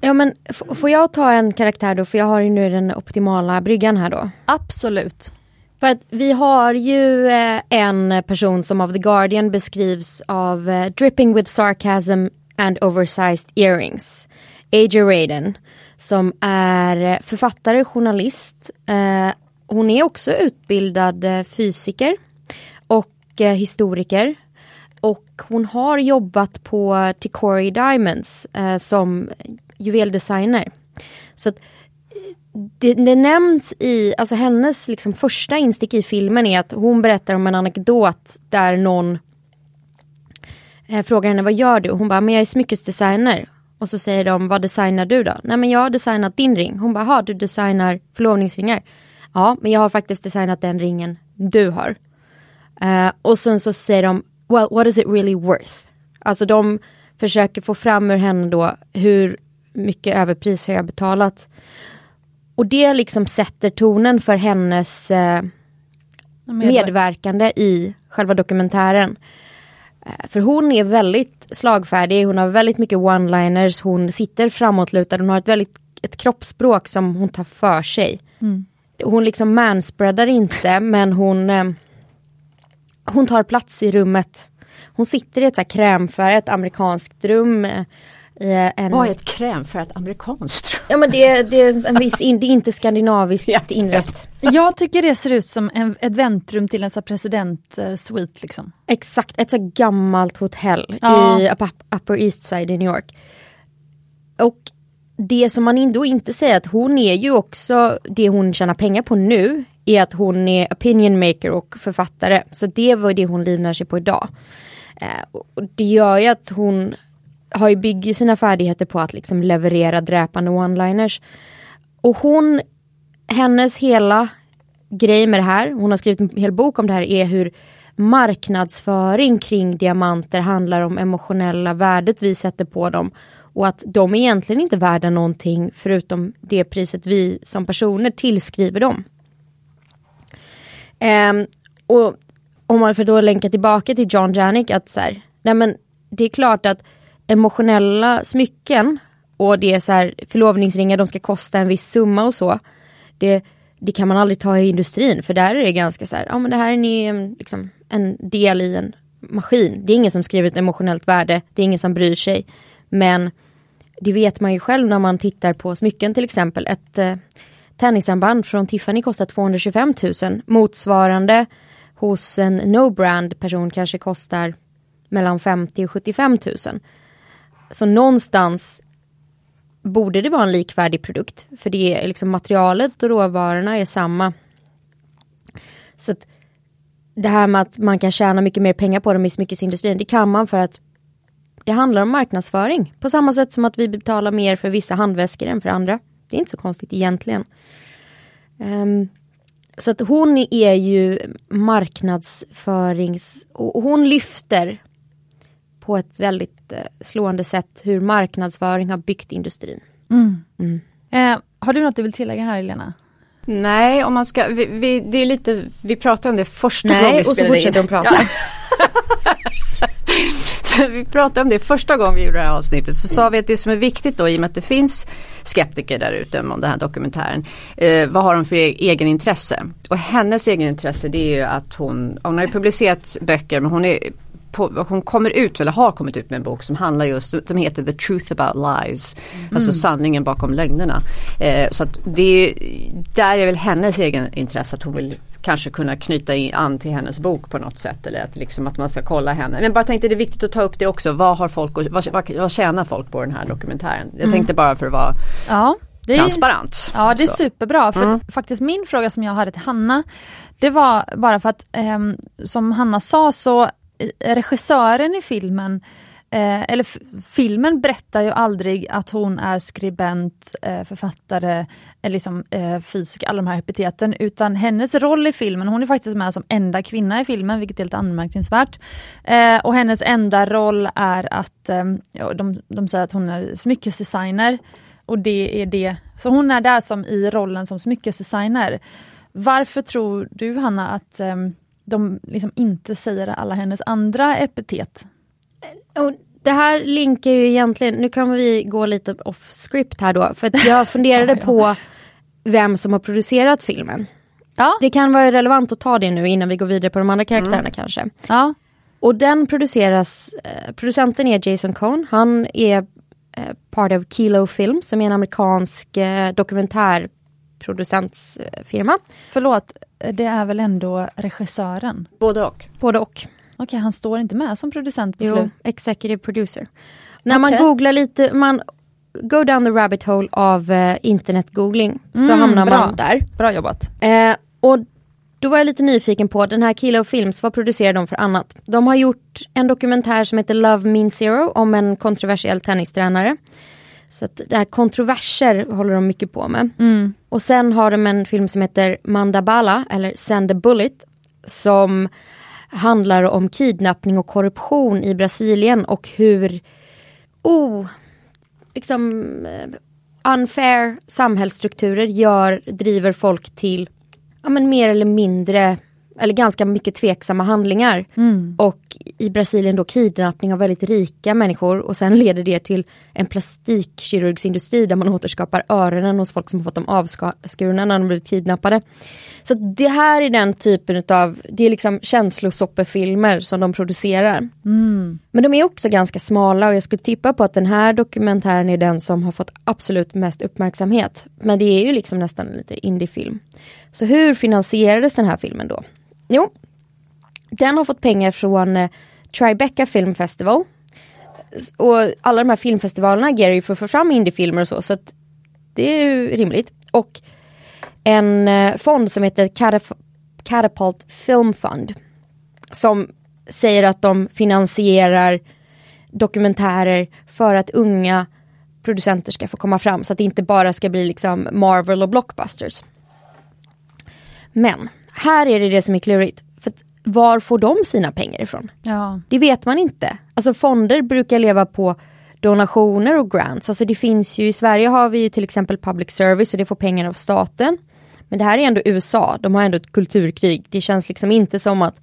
Ja men får jag ta en karaktär då, för jag har ju nu den optimala bryggan här då. Absolut. För att vi har ju eh, en person som av The Guardian beskrivs av eh, dripping with sarcasm and oversized earrings. A.J. Raiden som är författare, journalist. Eh, hon är också utbildad eh, fysiker och eh, historiker. Och hon har jobbat på Ticori Diamonds som juveldesigner. Så att, det, det, nämns i, alltså hennes liksom första instick i filmen är att hon berättar om en anekdot där någon eh, frågar henne vad gör du? Och hon bara, men jag är smyckesdesigner. Och så säger de, vad designar du då? Nej men jag har designat din ring. Hon bara, ha du designar förlovningsringar. Ja, men jag har faktiskt designat den ringen du har. Uh, och sen så säger de, well what is it really worth? Alltså de försöker få fram ur henne då hur mycket överpris har jag betalat. Och det liksom sätter tonen för hennes uh, medverkande i själva dokumentären. Uh, för hon är väldigt slagfärdig, hon har väldigt mycket one-liners, hon sitter framåtlutad, hon har ett väldigt ett kroppsspråk som hon tar för sig. Mm. Hon liksom manspreadar inte men hon eh, Hon tar plats i rummet. Hon sitter i ett så här krämfärgat amerikanskt rum. Eh, en... Vad är ett krämfärgat amerikanskt? Ja men det, det, är en viss in, det är inte skandinaviskt ja, inrätt. Jag tycker det ser ut som en, ett väntrum till en president-suite. Liksom. Exakt, ett så gammalt hotell ja. i Upper East Side i New York. Och det som man ändå inte säger att hon är ju också, det hon tjänar pengar på nu, är att hon är opinion maker och författare. Så det var det hon livnär sig på idag. Eh, och det gör ju att hon har ju byggt sina färdigheter på att liksom leverera dräpande one-liners. Och hon hennes hela grej med det här, hon har skrivit en hel bok om det här, är hur marknadsföring kring diamanter handlar om emotionella värdet vi sätter på dem. Och att de egentligen inte värda någonting förutom det priset vi som personer tillskriver dem. Um, och om man får då länka tillbaka till John Janik att så här, nej men det är klart att emotionella smycken och det är så här förlovningsringar, de ska kosta en viss summa och så. Det, det kan man aldrig ta i industrin för där är det ganska så här, ja men det här är ni, mm, liksom, en del i en maskin. Det är ingen som skriver ett emotionellt värde, det är ingen som bryr sig. Men det vet man ju själv när man tittar på smycken till exempel. Ett eh, tennisarmband från Tiffany kostar 225 000. Motsvarande hos en no-brand person kanske kostar mellan 50 och 75 000. Så någonstans borde det vara en likvärdig produkt. För det är liksom materialet och råvarorna är samma. Så att det här med att man kan tjäna mycket mer pengar på dem i smyckesindustrin, det kan man för att det handlar om marknadsföring. På samma sätt som att vi betalar mer för vissa handväskor än för andra. Det är inte så konstigt egentligen. Um, så att hon är ju marknadsförings... Och hon lyfter på ett väldigt eh, slående sätt hur marknadsföring har byggt industrin. Mm. Mm. Eh, har du något du vill tillägga här Helena? Nej, om man ska, vi, vi, det är lite, vi pratade om det första Nej, gången vi och så fortsätter de prata. Ja. vi pratade om det första gången vi gjorde det här avsnittet så sa vi att det som är viktigt då i och med att det finns skeptiker där ute om den här dokumentären. Eh, vad har de för e-, egen intresse? Och hennes egen intresse det är ju att hon, hon har ju publicerat böcker men hon är på, hon kommer ut, eller har kommit ut med en bok som handlar just, som heter The Truth About Lies. Mm. Alltså sanningen bakom lögnerna. Eh, så att det där är väl hennes egen intresse att hon vill kanske kunna knyta an till hennes bok på något sätt. Eller att, liksom att man ska kolla henne. Men bara tänkte det är viktigt att ta upp det också. Vad har folk vad, vad, vad tjänar folk på den här dokumentären? Jag mm. tänkte bara för att vara ja. Är, transparent. Ja det är så. superbra. För mm. faktiskt min fråga som jag hade till Hanna Det var bara för att eh, som Hanna sa så regissören i filmen Eh, eller filmen berättar ju aldrig att hon är skribent, eh, författare, eller liksom, eh, fysiker, alla de här epiteten, utan hennes roll i filmen, hon är faktiskt med som enda kvinna i filmen, vilket är lite anmärkningsvärt. Eh, och hennes enda roll är att, eh, ja, de, de säger att hon är smyckesdesigner, och det är det, så hon är där som i rollen som smyckesdesigner. Varför tror du Hanna att eh, de liksom inte säger alla hennes andra epitet. Och det här linkar ju egentligen, nu kan vi gå lite off script här då, för jag funderade ja, ja. på vem som har producerat filmen. Ja. Det kan vara relevant att ta det nu innan vi går vidare på de andra karaktärerna mm. kanske. Ja. Och den produceras, eh, producenten är Jason Cohn, han är eh, part of Kilo Film som är en amerikansk eh, dokumentärproducentsfirma. Förlåt, det är väl ändå regissören? Både och. Både och. Okej, han står inte med som producent på Jo, slut. executive producer. När okay. man googlar lite, man go down the rabbit hole av uh, internetgoogling mm, så hamnar bra. man där. Bra jobbat. Eh, och då var jag lite nyfiken på den här Kilo Films, vad producerar de för annat? De har gjort en dokumentär som heter Love Means Zero om en kontroversiell tennistränare. Så att det här kontroverser håller de mycket på med. Mm. Och sen har de en film som heter Mandabala eller Send a Bullet som handlar om kidnappning och korruption i Brasilien och hur oh, liksom eh, unfair samhällsstrukturer gör, driver folk till ja, men mer eller mindre eller ganska mycket tveksamma handlingar. Mm. Och i Brasilien då kidnappning av väldigt rika människor och sen leder det till en plastikkirurgsindustri där man återskapar öronen hos folk som har fått dem avskurna när de blivit kidnappade. Så det här är den typen av, det är liksom känslosoppefilmer som de producerar. Mm. Men de är också ganska smala och jag skulle tippa på att den här dokumentären är den som har fått absolut mest uppmärksamhet. Men det är ju liksom nästan lite indiefilm. Så hur finansierades den här filmen då? Jo, den har fått pengar från eh, Tribeca Film Festival. Och alla de här filmfestivalerna agerar ju för att få fram indiefilmer och så, så att det är ju rimligt. Och en eh, fond som heter Catapult Film Fund. Som säger att de finansierar dokumentärer för att unga producenter ska få komma fram så att det inte bara ska bli liksom Marvel och blockbusters. Men här är det det som är klurigt. För var får de sina pengar ifrån? Ja. Det vet man inte. Alltså fonder brukar leva på donationer och grants. Alltså det finns ju, i Sverige har vi ju till exempel public service och det får pengar av staten. Men det här är ändå USA, de har ändå ett kulturkrig. Det känns liksom inte som att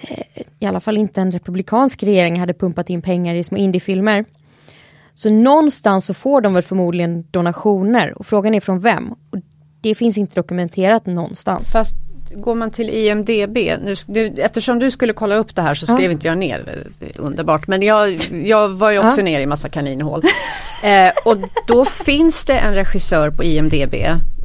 eh, i alla fall inte en republikansk regering hade pumpat in pengar i små indiefilmer. Så någonstans så får de väl förmodligen donationer och frågan är från vem. Och det finns inte dokumenterat någonstans. Fast går man till IMDB, nu, nu, eftersom du skulle kolla upp det här så skrev ja. inte jag ner det, underbart men jag, jag var ju också ja. ner i massa kaninhål. eh, och då finns det en regissör på IMDB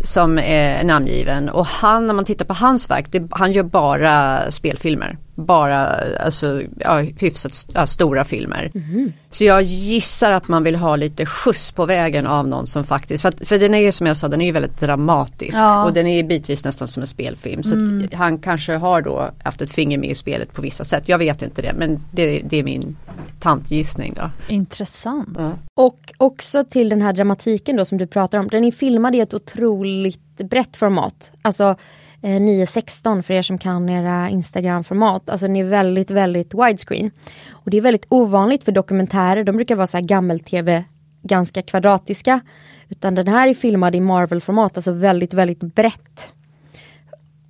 som är namngiven och han när man tittar på hans verk, det, han gör bara spelfilmer bara alltså, ja, hyfsat ja, stora filmer. Mm. Så jag gissar att man vill ha lite skjuts på vägen av någon som faktiskt, för, att, för den är ju som jag sa, den är ju väldigt dramatisk ja. och den är bitvis nästan som en spelfilm. Så mm. han kanske har då haft ett finger med i spelet på vissa sätt. Jag vet inte det men det, det är min tantgissning. Då. Intressant. Ja. Och också till den här dramatiken då som du pratar om, den är filmad i ett otroligt brett format. Alltså 916 eh, för er som kan era Instagram-format. Alltså den är väldigt, väldigt widescreen. Och det är väldigt ovanligt för dokumentärer, de brukar vara så här gammel-tv, ganska kvadratiska. Utan den här är filmad i Marvel-format, alltså väldigt, väldigt brett.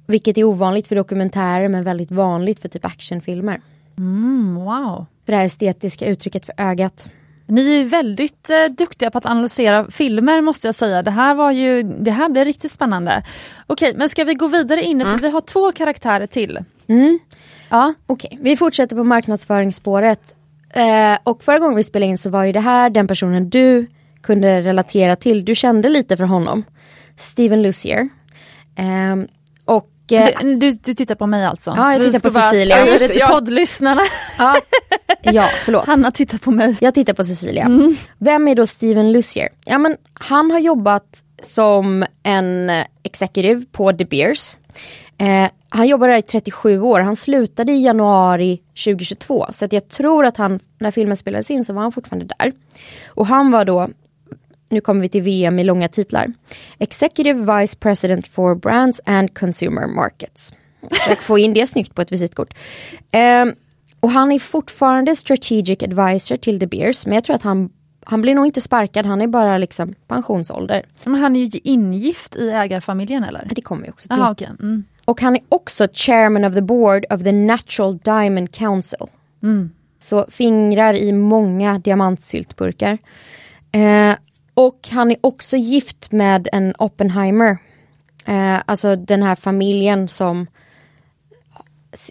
Vilket är ovanligt för dokumentärer men väldigt vanligt för typ actionfilmer. Mm, wow. För det här estetiska uttrycket för ögat. Ni är väldigt eh, duktiga på att analysera filmer måste jag säga. Det här var ju, det här blir riktigt spännande. Okej, men ska vi gå vidare inne mm. för vi har två karaktärer till. Mm. Ja, okej. Okay. Vi fortsätter på marknadsföringsspåret. Eh, och förra gången vi spelade in så var ju det här den personen du kunde relatera till. Du kände lite för honom. Steven Lucier. Eh, och du, du, du, tittar på mig alltså? Ja, jag tittar på Cecilia. Säg det till poddlyssnarna. Ja, ja, förlåt. Hanna tittar på mig. Jag tittar på Cecilia. Mm. Vem är då Steven Lucier? Ja, men han har jobbat som en executive på De Beers. Eh, han jobbade där i 37 år. Han slutade i januari 2022. Så att jag tror att han, när filmen spelades in så var han fortfarande där. Och han var då nu kommer vi till VM i långa titlar. Executive Vice President for Brands and Consumer Markets. Jag få in det snyggt på ett visitkort. Um, och han är fortfarande strategic advisor till De Beers, men jag tror att han han blir nog inte sparkad, han är bara liksom pensionsålder. Men han är ju ingift i ägarfamiljen eller? Det kommer jag också till. Aha, okay. Mm. Och han är också chairman of the board of the Natural Diamond Council. Mm. Så fingrar i många diamantsyltburkar. Eh, och han är också gift med en Oppenheimer. Eh, alltså den här familjen som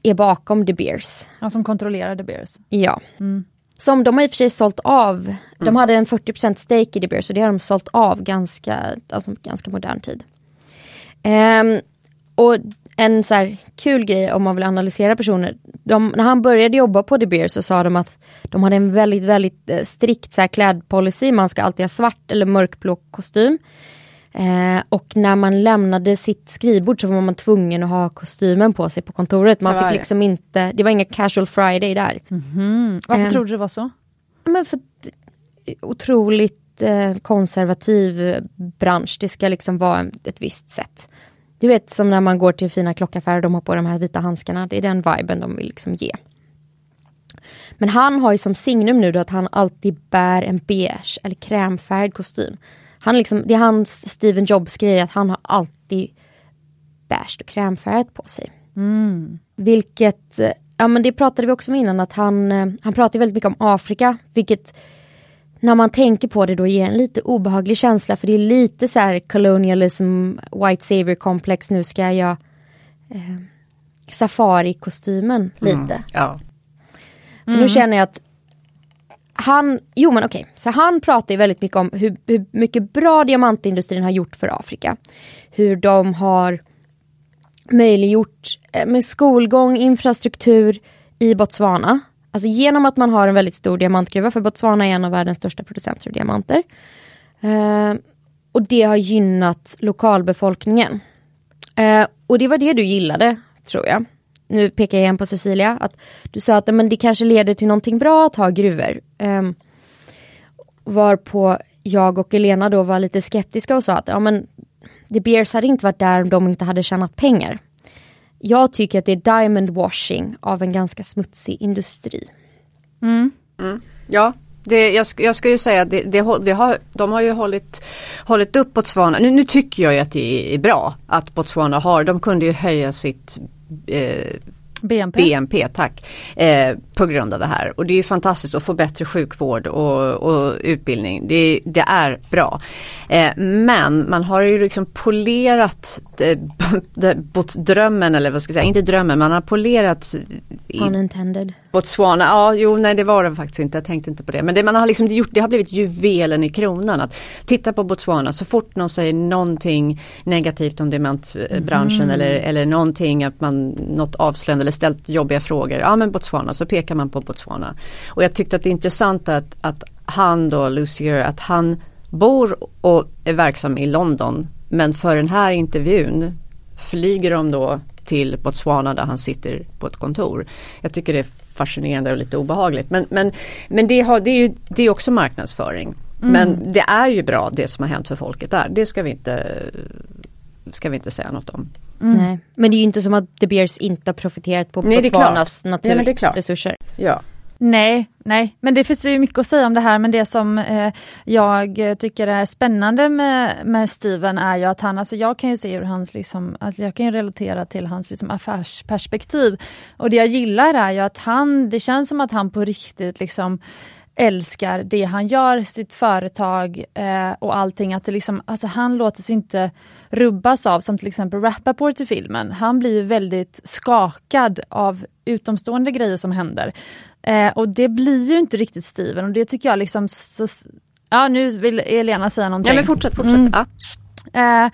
är bakom De Beers. Ja, som kontrollerar De Beers. Ja. Mm. Som de har i och för sig sålt av. Mm. De hade en 40% stake i De Beers och det har de sålt av ganska, alltså ganska modern tid. Um, och en så här kul grej om man vill analysera personer. De, när han började jobba på De Beers så sa de att de hade en väldigt, väldigt eh, strikt så här, klädpolicy. Man ska alltid ha svart eller mörkblå kostym. Eh, och när man lämnade sitt skrivbord så var man tvungen att ha kostymen på sig på kontoret. Man fick liksom inte, det var inga casual friday där. Mm -hmm. Varför eh, trodde du det var så? Men för otroligt eh, konservativ bransch. Det ska liksom vara ett visst sätt. Du vet som när man går till fina klockaffärer, de har på de här vita handskarna. Det är den viben de vill liksom ge. Men han har ju som signum nu då att han alltid bär en beige eller krämfärgad kostym. Han liksom, det är hans Steven Jobs grej att han har alltid beige och krämfärgat på sig. Mm. Vilket, ja men det pratade vi också om innan att han, eh, han pratar väldigt mycket om Afrika. Vilket när man tänker på det då ger en lite obehaglig känsla för det är lite så här colonialism, white savior komplex, nu ska jag eh, safari-kostymen mm. lite. Mm, ja. För nu känner jag att han, jo men okej, så han pratar ju väldigt mycket om hur, hur mycket bra diamantindustrin har gjort för Afrika. Hur de har möjliggjort eh, med skolgång, infrastruktur i Botswana. Alltså genom att man har en väldigt stor diamantgruva, för Botswana är en av världens största producenter av diamanter. Eh, och det har gynnat lokalbefolkningen. Eh, och det var det du gillade, tror jag. Nu pekar jag igen på Cecilia, att du sa att men det kanske leder till någonting bra att ha gruvor. Eh, varpå jag och Elena då var lite skeptiska och sa att ja men The Beers hade inte varit där om de inte hade tjänat pengar. Jag tycker att det är diamond washing av en ganska smutsig industri. Mm. Mm. Ja, det, jag, jag ska ju säga att det, det, det, har, de har ju hållit, hållit upp Botswana. Nu, nu tycker jag ju att det är bra att Botswana har, de kunde ju höja sitt eh, BNP. BNP, tack. Eh, på grund av det här. Och det är fantastiskt att få bättre sjukvård och, och utbildning. Det, det är bra. Eh, men man har ju liksom polerat det, drömmen eller vad ska jag säga, inte drömmen, man har polerat Unintended. Botswana, ja jo nej det var det faktiskt inte, jag tänkte inte på det. Men det man har liksom gjort, det har blivit juvelen i kronan. Att titta på Botswana, så fort någon säger någonting negativt om diamantbranschen mm. eller, eller någonting, att man något avslöjande eller ställt jobbiga frågor. Ja men Botswana, så pekar man på Botswana. Och jag tyckte att det är intressant att, att han då, Lucier, att han bor och är verksam i London. Men för den här intervjun flyger de då till Botswana där han sitter på ett kontor. Jag tycker det är fascinerande och lite obehagligt. Men, men, men det, har, det, är ju, det är också marknadsföring. Mm. Men det är ju bra det som har hänt för folket där. Det ska vi inte, ska vi inte säga något om. Mm. Nej. Men det är ju inte som att De Beers inte har profiterat på Botswanas naturresurser. Ja, Nej, nej, men det finns ju mycket att säga om det här men det som eh, jag tycker är spännande med, med Steven är ju att han, alltså jag kan ju se hur hans liksom, alltså jag kan ju relatera till hans liksom affärsperspektiv. Och det jag gillar är ju att han, det känns som att han på riktigt liksom älskar det han gör, sitt företag eh, och allting. Att det liksom, alltså han låter sig inte rubbas av, som till exempel Rappaport i filmen. Han blir väldigt skakad av utomstående grejer som händer. Eh, och det blir ju inte riktigt Steven och det tycker jag liksom... Så, ja nu vill Elena säga någonting. Ja men fortsätt, fortsätt. Mm. Ja. Eh,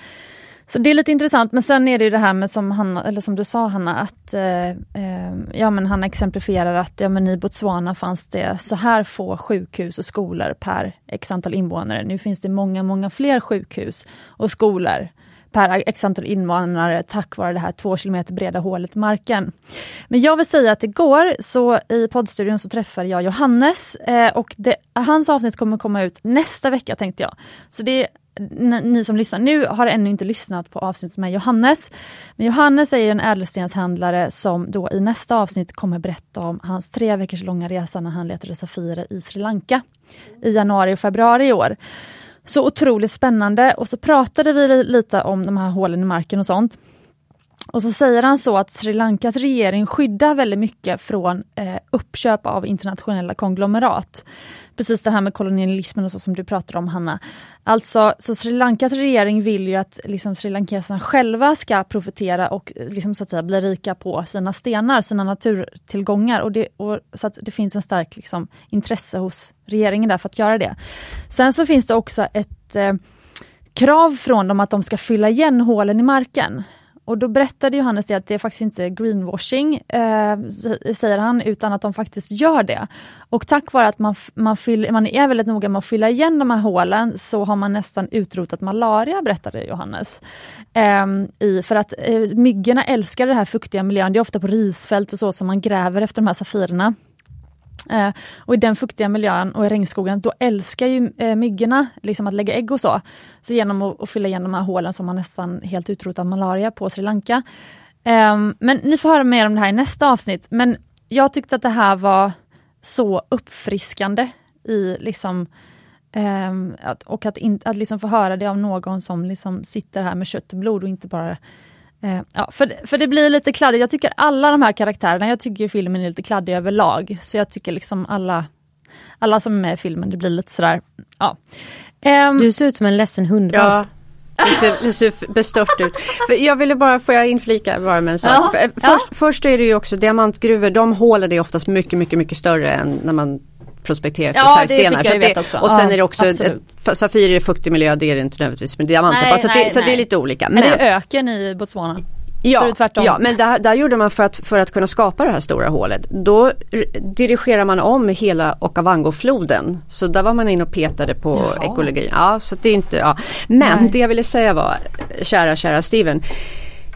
så det är lite intressant men sen är det ju det här med som, Hanna, eller som du sa Hanna, att eh, eh, ja, men han exemplifierar att ja, men i Botswana fanns det så här få sjukhus och skolor per x antal invånare. Nu finns det många, många fler sjukhus och skolor per x antal invånare tack vare det här två kilometer breda hålet i marken. Men jag vill säga att igår så i poddstudion så träffade jag Johannes eh, och det, hans avsnitt kommer komma ut nästa vecka tänkte jag. Så det ni som lyssnar nu har ännu inte lyssnat på avsnittet med Johannes. Men Johannes är en ädelstenshandlare som då i nästa avsnitt kommer berätta om hans tre veckors långa resa när han letade Safirer i Sri Lanka i januari och februari i år. Så otroligt spännande och så pratade vi lite om de här hålen i marken och sånt. Och så säger han så att Sri Lankas regering skyddar väldigt mycket från eh, uppköp av internationella konglomerat. Precis det här med kolonialismen och så som du pratade om Hanna. Alltså, så Sri Lankas regering vill ju att liksom, Sri Lankeserna själva ska profitera och liksom, så att säga, bli rika på sina stenar, sina naturtillgångar. Och det, och, så att det finns en stark liksom, intresse hos regeringen där för att göra det. Sen så finns det också ett eh, krav från dem att de ska fylla igen hålen i marken. Och då berättade Johannes det att det är faktiskt inte greenwashing, eh, säger han, utan att de faktiskt gör det. Och tack vare att man, man, fyll, man är väldigt noga med att fylla igen de här hålen så har man nästan utrotat malaria, berättade Johannes. Eh, i, för att eh, myggorna älskar den här fuktiga miljön, det är ofta på risfält och så som man gräver efter de här safirerna. Eh, och i den fuktiga miljön och i regnskogen, då älskar ju eh, myggorna liksom att lägga ägg och så. Så genom att, att fylla igen de här hålen som har nästan helt utrotat malaria på Sri Lanka. Eh, men ni får höra mer om det här i nästa avsnitt. Men jag tyckte att det här var så uppfriskande i liksom Um, att, och att, in, att liksom få höra det av någon som liksom sitter här med kött och blod och inte bara ja, för, för det blir lite kladdigt. Jag tycker alla de här karaktärerna, jag tycker filmen är lite kladdig överlag. Så jag tycker liksom alla, alla som är med i filmen, det blir lite sådär, ja. Um, du ser ut som en ledsen hund. Ja. Det ser, bestört ut. För jag ville bara, får jag inflika bara med en sak. Ja, först, ja. först är det ju också diamantgruvor, de hålen är oftast mycket, mycket, mycket större än när man prospekterat ja, färgstenar. Det också. Och sen ja, är det också, ett, Safir är fuktig miljö, det är det inte nödvändigtvis med diamanter. Nej, så, nej, det, så det är lite olika. Men, men det är öken i Botswana. Ja, ja, men där, där gjorde man för att, för att kunna skapa det här stora hålet. Då dirigerar man om hela Okavango-floden. Så där var man inne och petade på Jaha. ekologin. Ja, så det är inte, ja. Men Nej. det jag ville säga var, kära kära Steven.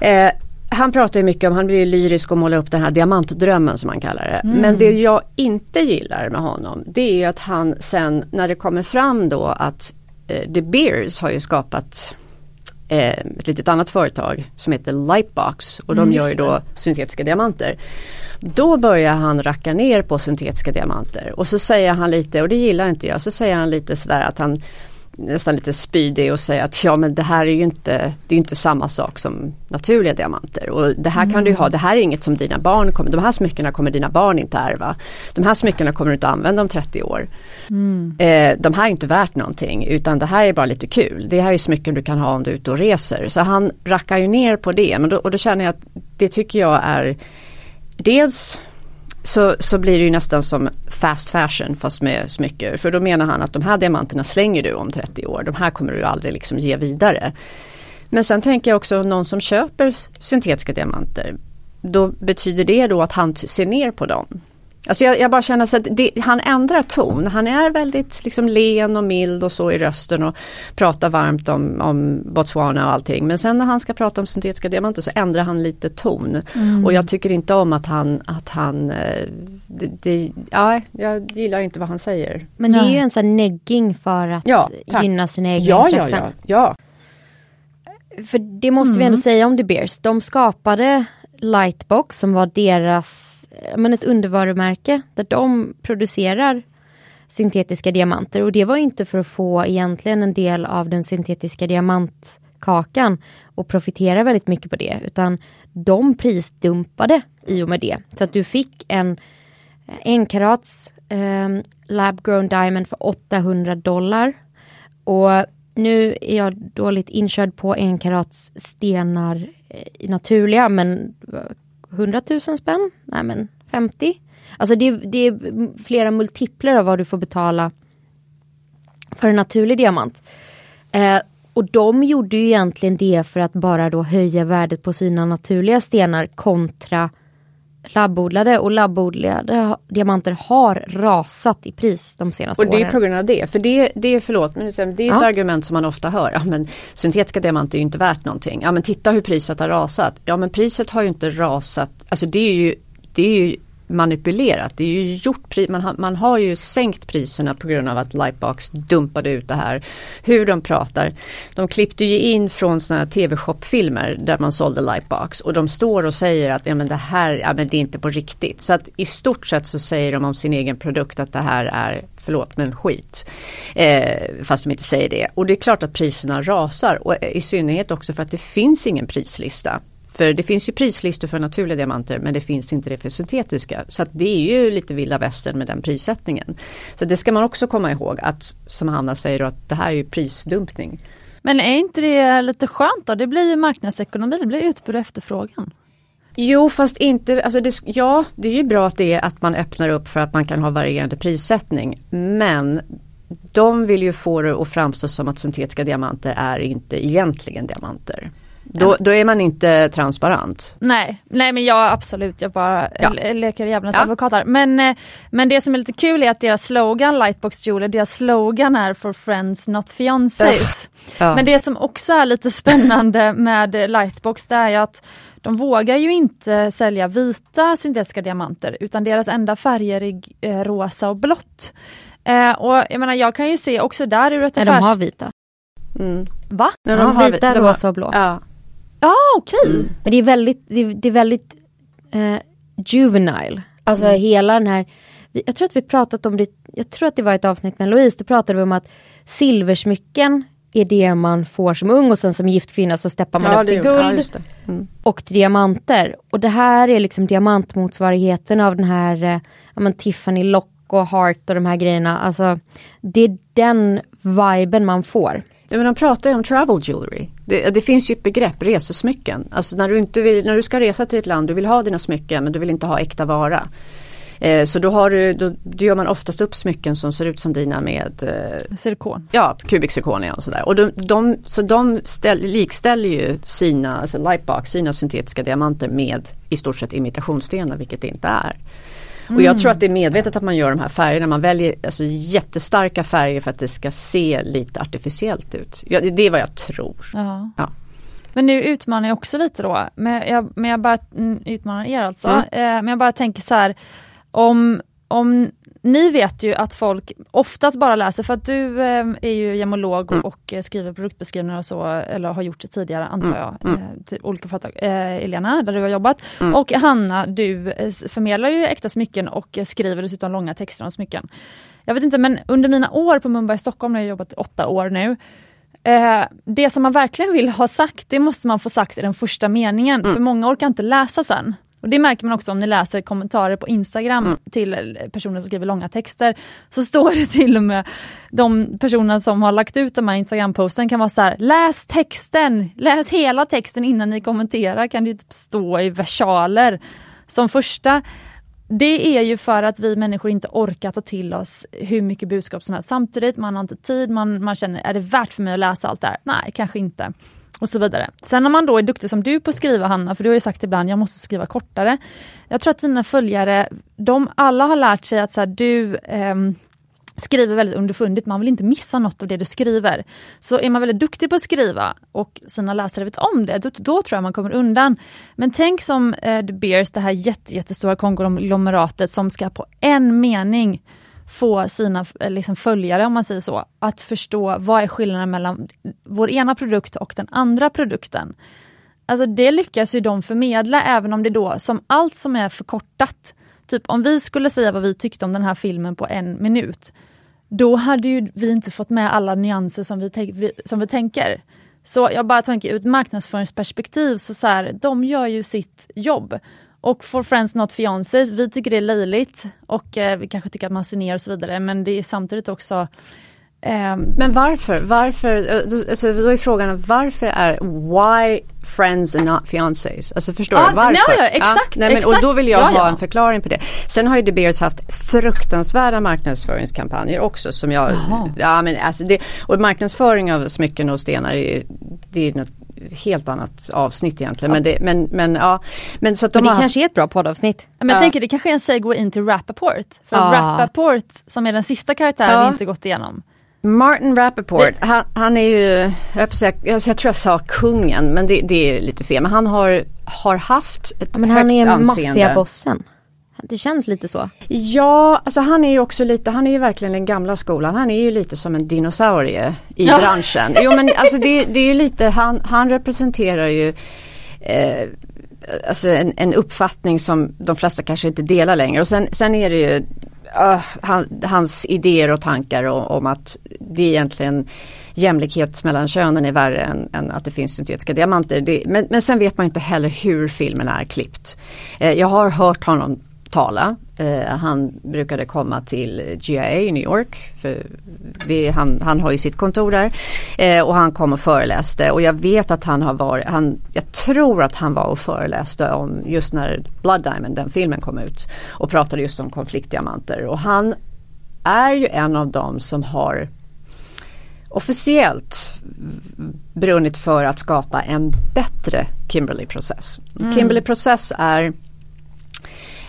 Eh, han pratar ju mycket om, han blir lyrisk och målar upp den här diamantdrömmen som han kallar det. Mm. Men det jag inte gillar med honom det är att han sen när det kommer fram då att eh, The Beers har ju skapat eh, ett litet annat företag som heter Lightbox och de mm, gör ju då syntetiska diamanter. Då börjar han racka ner på syntetiska diamanter och så säger han lite, och det gillar inte jag, så säger han lite sådär att han nästan lite spydig och säga att ja men det här är ju inte, det är inte samma sak som naturliga diamanter. Och det här mm. kan du ha, det här är inget som dina barn kommer, de här smyckena kommer dina barn inte ärva. De här smyckena kommer du inte använda om 30 år. Mm. Eh, de här är inte värt någonting utan det här är bara lite kul. Det här är smycken du kan ha om du är ute och reser. Så han rackar ju ner på det men då, och då känner jag att det tycker jag är dels så, så blir det ju nästan som fast fashion fast med smycker. För då menar han att de här diamanterna slänger du om 30 år. De här kommer du aldrig liksom ge vidare. Men sen tänker jag också någon som köper syntetiska diamanter. Då betyder det då att han ser ner på dem. Alltså jag, jag bara känner att det, han ändrar ton. Han är väldigt liksom len och mild och så i rösten och pratar varmt om, om Botswana och allting. Men sen när han ska prata om syntetiska diamanter så ändrar han lite ton. Mm. Och jag tycker inte om att han, att han eh, det, det, ja, jag gillar inte vad han säger. Men det är ju en sån negging för att ja, gynna sina egna ja, intressen. Ja, ja, ja. För det måste mm. vi ändå säga om The Bears. De skapade Lightbox som var deras Eh, men ett undervarumärke där de producerar syntetiska diamanter och det var inte för att få egentligen en del av den syntetiska diamantkakan och profitera väldigt mycket på det utan de prisdumpade i och med det. Så att du fick en eh, en karats eh, lab grown diamond för 800 dollar och nu är jag dåligt inkörd på en karats stenar eh, naturliga men eh, 100 000 spänn? Nej men 50. Alltså det, det är flera multipler av vad du får betala för en naturlig diamant. Eh, och de gjorde ju egentligen det för att bara då höja värdet på sina naturliga stenar kontra labbodlade och labbodlade diamanter har rasat i pris de senaste åren. Och det är på grund av det, för det, det är förlåt men det är ett ja. argument som man ofta hör. Ja, men syntetiska diamanter är ju inte värt någonting. Ja men titta hur priset har rasat. Ja men priset har ju inte rasat, alltså det är ju, det är ju manipulerat. Det är ju gjort, man har, man har ju sänkt priserna på grund av att Lightbox dumpade ut det här. Hur de pratar. De klippte ju in från sådana tv-shopfilmer där man sålde Lightbox och de står och säger att ja, men det här ja, men det är inte på riktigt. Så att i stort sett så säger de om sin egen produkt att det här är förlåt men skit. Eh, fast de inte säger det. Och det är klart att priserna rasar och i synnerhet också för att det finns ingen prislista. För det finns ju prislistor för naturliga diamanter men det finns inte det för syntetiska. Så det är ju lite vilda västern med den prissättningen. Så det ska man också komma ihåg att som Hanna säger att det här är ju prisdumpning. Men är inte det lite skönt då? Det blir ju marknadsekonomi, det blir utbud och efterfrågan. Jo fast inte, alltså det, ja det är ju bra att det är att man öppnar upp för att man kan ha varierande prissättning. Men de vill ju få det att framstå som att syntetiska diamanter är inte egentligen diamanter. Då, då är man inte transparent. Nej, nej men jag absolut, jag bara ja. leker djävulens ja. advokat här. Men, eh, men det som är lite kul är att deras slogan Lightbox Jewelry, deras slogan är for friends not fiancés. Ja. Men det som också är lite spännande med Lightbox det är ju att de vågar ju inte sälja vita syntetiska diamanter utan deras enda färger är eh, rosa och blått. Eh, och jag menar jag kan ju se också där ur ett affärs... Nej, de har vita. Mm. Va? Ja, de ja, har vita, rosa och blå. Ja. Ja ah, okej. Okay. Mm. Men det är väldigt, det är, det är väldigt eh, juvenile. Alltså mm. hela den här, jag tror att vi pratat om det, jag tror att det var ett avsnitt med Louise, då pratade vi om att silversmycken är det man får som ung och sen som gift kvinna så steppar man ja, upp till guld ja, mm. och till diamanter. Och det här är liksom diamantmotsvarigheten av den här eh, ja, men Tiffany Lock och Heart och de här grejerna. Alltså det är den viben man får. Ja, men de pratar ju om travel jewelry. Det, det, finns ju ett begrepp, resesmycken. Alltså när du, inte vill, när du ska resa till ett land, du vill ha dina smycken men du vill inte ha äkta vara. Eh, så då, har du, då, då gör man oftast upp smycken som ser ut som dina med eh, Zirkon. Ja, kubikzirkon och sådär. Och de, de, så de ställ, likställer ju sina, alltså lightbox, sina syntetiska diamanter med i stort sett imitationsstenar vilket det inte är. Mm. Och jag tror att det är medvetet att man gör de här färgerna. Man väljer alltså jättestarka färger för att det ska se lite artificiellt ut. Ja, det är vad jag tror. Ja. ja. Men nu utmanar jag också lite då. Men jag, men jag bara mm, utmanar er alltså. Mm. Eh, men jag bara tänker så här. Om, om ni vet ju att folk oftast bara läser, för att du eh, är ju gemolog mm. och eh, skriver produktbeskrivningar och så, eller har gjort det tidigare antar mm. jag, mm. Eh, till olika företag. Eh, Elena, där du har jobbat. Mm. Och Hanna, du eh, förmedlar ju äkta smycken och skriver dessutom långa texter om smycken. Jag vet inte, men under mina år på Mumbai Stockholm, när jag jobbat i åtta år nu, Eh, det som man verkligen vill ha sagt, det måste man få sagt i den första meningen, mm. för många orkar inte läsa sen. Och Det märker man också om ni läser kommentarer på Instagram mm. till personer som skriver långa texter. Så står det till och med de personer som har lagt ut de här Instagram-posten kan vara så här, läs texten, läs hela texten innan ni kommenterar, kan det stå i versaler som första. Det är ju för att vi människor inte orkar ta till oss hur mycket budskap som helst samtidigt. Man har inte tid, man, man känner, är det värt för mig att läsa allt det här? Nej, kanske inte. Och så vidare. Sen om man då är duktig som du på att skriva Hanna, för du har ju sagt ibland, jag måste skriva kortare. Jag tror att dina följare, de alla har lärt sig att så här, du ehm, skriver väldigt underfundigt, man vill inte missa något av det du skriver. Så är man väldigt duktig på att skriva och sina läsare vet om det, då, då tror jag man kommer undan. Men tänk som eh, The Bears, det här jätte, jättestora konglomeratet som ska på en mening få sina eh, liksom, följare, om man säger så, att förstå vad är skillnaden mellan vår ena produkt och den andra produkten. Alltså det lyckas ju de förmedla även om det då, som allt som är förkortat, typ om vi skulle säga vad vi tyckte om den här filmen på en minut, då hade ju vi inte fått med alla nyanser som vi, som vi tänker. Så jag bara tänker ur ett marknadsföringsperspektiv, så, så här, de gör ju sitt jobb. Och For Friends Not Fiancés, vi tycker det är löjligt och eh, vi kanske tycker att man ser ner och så vidare men det är samtidigt också eh, Men varför? Varför? Eh, alltså, då är frågan varför är Why Friends and Not Fiancés? Alltså förstår ah, du varför? Ja, ja, exakt, ja, nej, men, exakt. Och då vill jag ja, ha ja. en förklaring på det. Sen har ju De Beers haft fruktansvärda marknadsföringskampanjer också som jag, ja men alltså det, och marknadsföring av smycken och stenar är, det är något helt annat avsnitt egentligen. Ja. Men, det, men, men, ja. men, så att de men det har kanske är ett bra poddavsnitt. Men jag ja. tänker det kanske är en segway in till Rappaport. För ja. Rappaport som är den sista karaktären ja. vi inte gått igenom. Martin Rappaport, han, han, är ju, jag, säga, jag, jag tror jag sa kungen men det, det, är lite fel. Men han har, har haft ett men högt anseende. Han är maffiabossen. Det känns lite så. Ja, alltså han är ju också lite, han är ju verkligen den gamla skolan. Han är ju lite som en dinosaurie i ja. branschen. Jo men alltså det, det är ju lite, han, han representerar ju eh, alltså en, en, uppfattning som de flesta kanske inte delar längre. Och sen, sen är det ju uh, han, hans idéer och tankar om, om att det är egentligen jämlikhet mellan könen är värre än, än att det finns syntetiska diamanter. Det, men, men sen vet man inte heller hur filmen är klippt. Eh, jag har hört honom tala. Eh, han brukade komma till GIA i New York. För vi, han, han har ju sitt kontor där. Eh, och han kom och föreläste och jag vet att han har varit, han, jag tror att han var och föreläste om just när Blood Diamond, den filmen kom ut. Och pratade just om konfliktdiamanter. Och han är ju en av dem som har officiellt brunnit för att skapa en bättre Kimberley-process. Mm. Kimberley-process är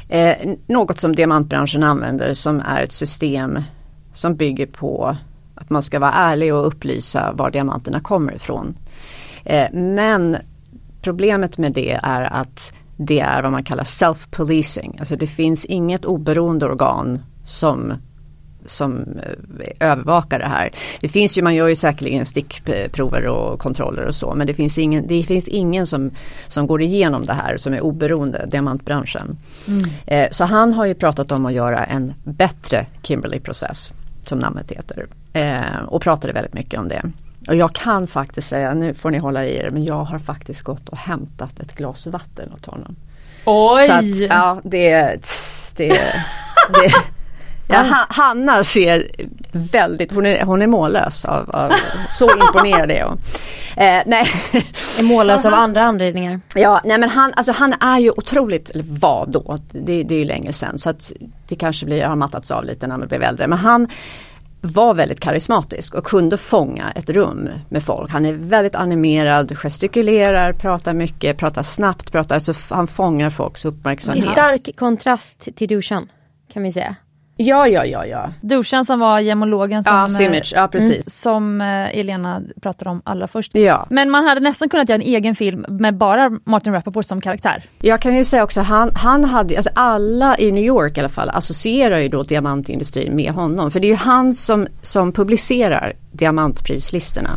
Eh, något som diamantbranschen använder som är ett system som bygger på att man ska vara ärlig och upplysa var diamanterna kommer ifrån. Eh, men problemet med det är att det är vad man kallar self-policing. Alltså det finns inget oberoende organ som som eh, övervakar det här. Det finns ju, man gör ju säkerligen stickprover och kontroller och så men det finns ingen, det finns ingen som, som går igenom det här som är oberoende, diamantbranschen. Mm. Eh, så han har ju pratat om att göra en bättre Kimberley-process som namnet heter. Eh, och pratade väldigt mycket om det. Och jag kan faktiskt säga, nu får ni hålla i er, men jag har faktiskt gått och hämtat ett glas vatten åt honom. Oj! Att, ja, det, det, det Ja, Hanna ser väldigt, hon är, hon är mållös av, av så imponerad är hon. Eh, nej. Är mållös av andra anledningar. Ja, nej men han, alltså han är ju otroligt, eller var då, det, det är ju länge sedan så att det kanske blir, har mattats av lite när man blev äldre. Men han var väldigt karismatisk och kunde fånga ett rum med folk. Han är väldigt animerad, gestikulerar, pratar mycket, pratar snabbt, pratar, så han fångar folks uppmärksamhet. I stark kontrast till Dushan kan vi säga. Ja, ja, ja, ja. Dushan som var gemologen som, ja, Simic, ja precis. som eh, Elena pratade om allra först. Ja. Men man hade nästan kunnat göra en egen film med bara Martin Rappaport som karaktär. Jag kan ju säga också, han, han hade, alltså alla i New York i alla fall associerar ju då diamantindustrin med honom. För det är ju han som, som publicerar diamantprislistorna.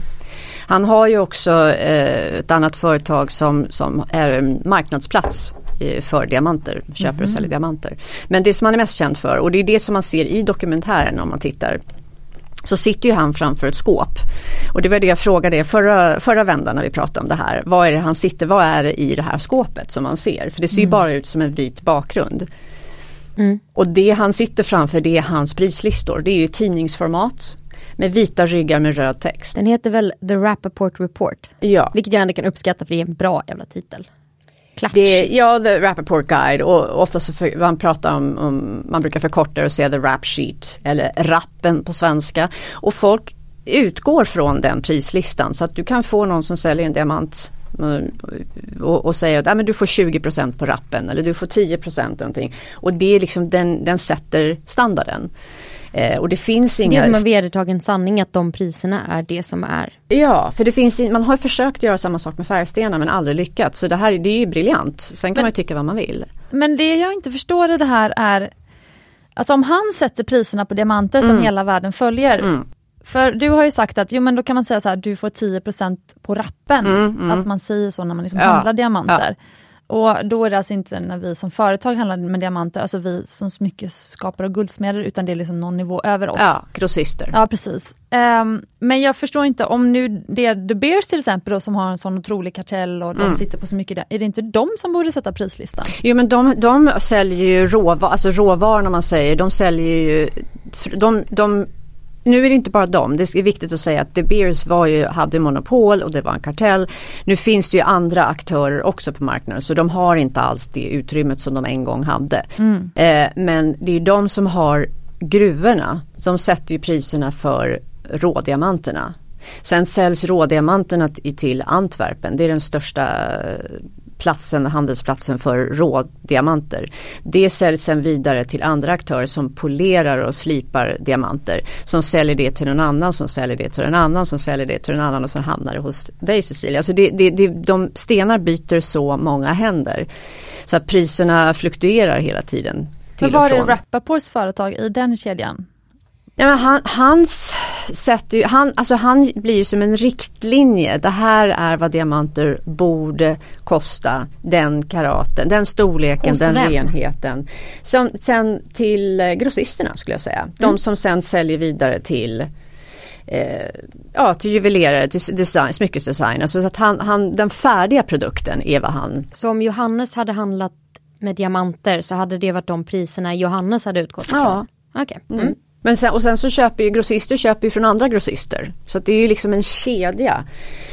Han har ju också eh, ett annat företag som, som är en marknadsplats för diamanter, köper och mhm. säljer diamanter. Men det som han är mest känd för och det är det som man ser i dokumentären om man tittar så sitter ju han framför ett skåp. Och det var det jag frågade förra, förra vändan när vi pratade om det här. Vad är det han sitter, vad är det i det här skåpet som man ser? För det ser ju mm. bara ut som en vit bakgrund. Mm. Och det han sitter framför det är hans prislistor. Det är ju tidningsformat med vita ryggar med röd text. Den heter väl The Rappaport Report? Ja. Vilket jag ändå kan uppskatta för det är en bra jävla titel. Det, ja, The Rappaport Guide och ofta så för, man pratar om, om, man brukar förkorta och säga The Rap Sheet eller rappen på svenska. Och folk utgår från den prislistan så att du kan få någon som säljer en diamant mm, och, och säger att ah, men du får 20% på rappen eller du får 10% någonting. Och det är liksom den, den sätter standarden. Eh, och det finns inga... Det är som en vedertagen sanning att de priserna är det som är. Ja, för det finns, man har försökt göra samma sak med färgstenar men aldrig lyckats. Så det här det är ju briljant. Sen kan men, man tycka vad man vill. Men det jag inte förstår i det här är Alltså om han sätter priserna på diamanter mm. som hela världen följer mm. För du har ju sagt att jo men då kan man säga så här, du får 10% på rappen. Mm, mm. Att man säger så när man liksom ja, handlar diamanter. Ja. Och då är det alltså inte när vi som företag handlar med diamanter, alltså vi som smyckeskapare och guldsmeder, utan det är liksom någon nivå över oss. Ja, grossister. Ja, precis. Um, men jag förstår inte, om nu det är The Bears till exempel då, som har en sån otrolig kartell och de mm. sitter på så mycket, är det inte de som borde sätta prislistan? Jo men de, de säljer ju råvaror, alltså råvaror man säger, de säljer ju de, de nu är det inte bara dem, det är viktigt att säga att De Beers var ju, hade monopol och det var en kartell. Nu finns det ju andra aktörer också på marknaden så de har inte alls det utrymmet som de en gång hade. Mm. Eh, men det är de som har gruvorna som sätter ju priserna för rådiamanterna. Sen säljs rådiamanterna till Antwerpen, det är den största platsen, handelsplatsen för rådiamanter. Det säljs sen vidare till andra aktörer som polerar och slipar diamanter. Som säljer det till någon annan som säljer det till en annan som säljer det till en annan och sen hamnar det hos dig Cecilia. Alltså det, det, det, de stenar byter så många händer. Så att priserna fluktuerar hela tiden. Men var är Rappaports företag i den kedjan? Ja, men han, hans sätt, han, alltså han blir ju som en riktlinje. Det här är vad diamanter borde kosta. Den karaten, den storleken, den renheten. Som, sen till eh, grossisterna skulle jag säga. De mm. som sen säljer vidare till eh, ja, till juvelerare, till design, smyckesdesign. Alltså att han, han, den färdiga produkten är vad han... Så om Johannes hade handlat med diamanter så hade det varit de priserna Johannes hade utgått ifrån? Ja. Okay. Mm. Mm. Men sen, och sen så köper ju grossister köper ju från andra grossister. Så det är ju liksom en kedja.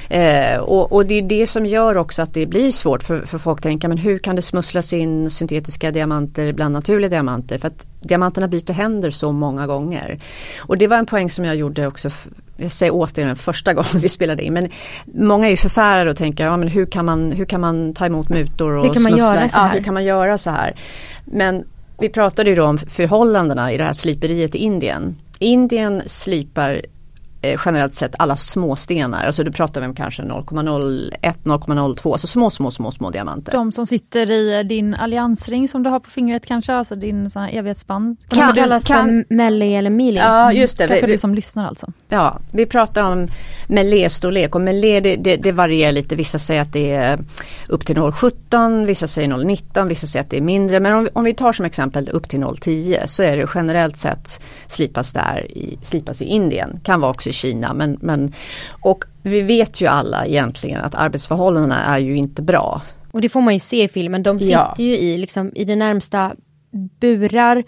Eh, och, och, det är det som gör också att det blir svårt för, för folk att tänka men hur kan det smusslas in syntetiska diamanter bland naturliga diamanter. För att diamanterna byter händer så många gånger. Och det var en poäng som jag gjorde också jag säger återigen första gången vi spelade in men många är ju förfärade och tänker ja, men hur, kan man, hur kan man ta emot mutor och hur kan man göra så här? Ja, hur kan man göra så här? Men vi pratade ju då om förhållandena i det här sliperiet i Indien. Indien slipar generellt sett alla små stenar. Alltså du pratar vi om kanske 0,01, 0,02, alltså små, små, små, små diamanter. De som sitter i din alliansring som du har på fingret kanske, alltså din sån här evighetsband. Kan, kallas kan, Melli eller Mili. Ja just det. Kanske vi, du som lyssnar alltså. Ja, vi pratar om Melé-storlek och Melé det, det, det, varierar lite. Vissa säger att det är upp till 0,17, vissa säger 0,19, vissa säger att det är mindre. Men om vi, om vi tar som exempel upp till 0,10 så är det generellt sett slipas där i, slipas i Indien. Kan vara också i Kina men, men och vi vet ju alla egentligen att arbetsförhållandena är ju inte bra. Och det får man ju se i filmen. De sitter ja. ju i, liksom, i det närmsta burar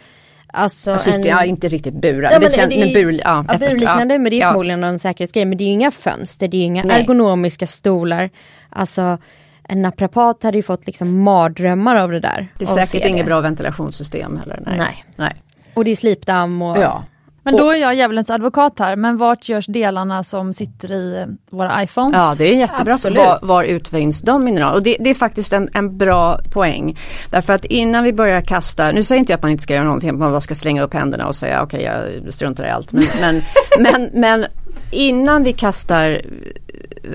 Alltså, alltså en... ja, inte riktigt burar. Ja, men, det, det, men bur, ja, ja, burliknande ja, men det är ja. förmodligen en säkerhetsgrej. Men det är ju inga fönster, det är ju inga Nej. ergonomiska stolar. Alltså en naprapat hade ju fått liksom mardrömmar av det där. Det är säkert inget bra ventilationssystem heller. Nej. Nej. Nej. Och det är slipdamm och ja. Men då är jag djävulens advokat här, men vart görs delarna som sitter i eh, våra iPhones? Ja det är jättebra. Absolut. Var, var utvinns de mineraler? Och det, det är faktiskt en, en bra poäng. Därför att innan vi börjar kasta, nu säger inte jag att man inte ska göra någonting, att man bara ska slänga upp händerna och säga okej okay, jag struntar i allt. Men, men, men, men innan vi kastar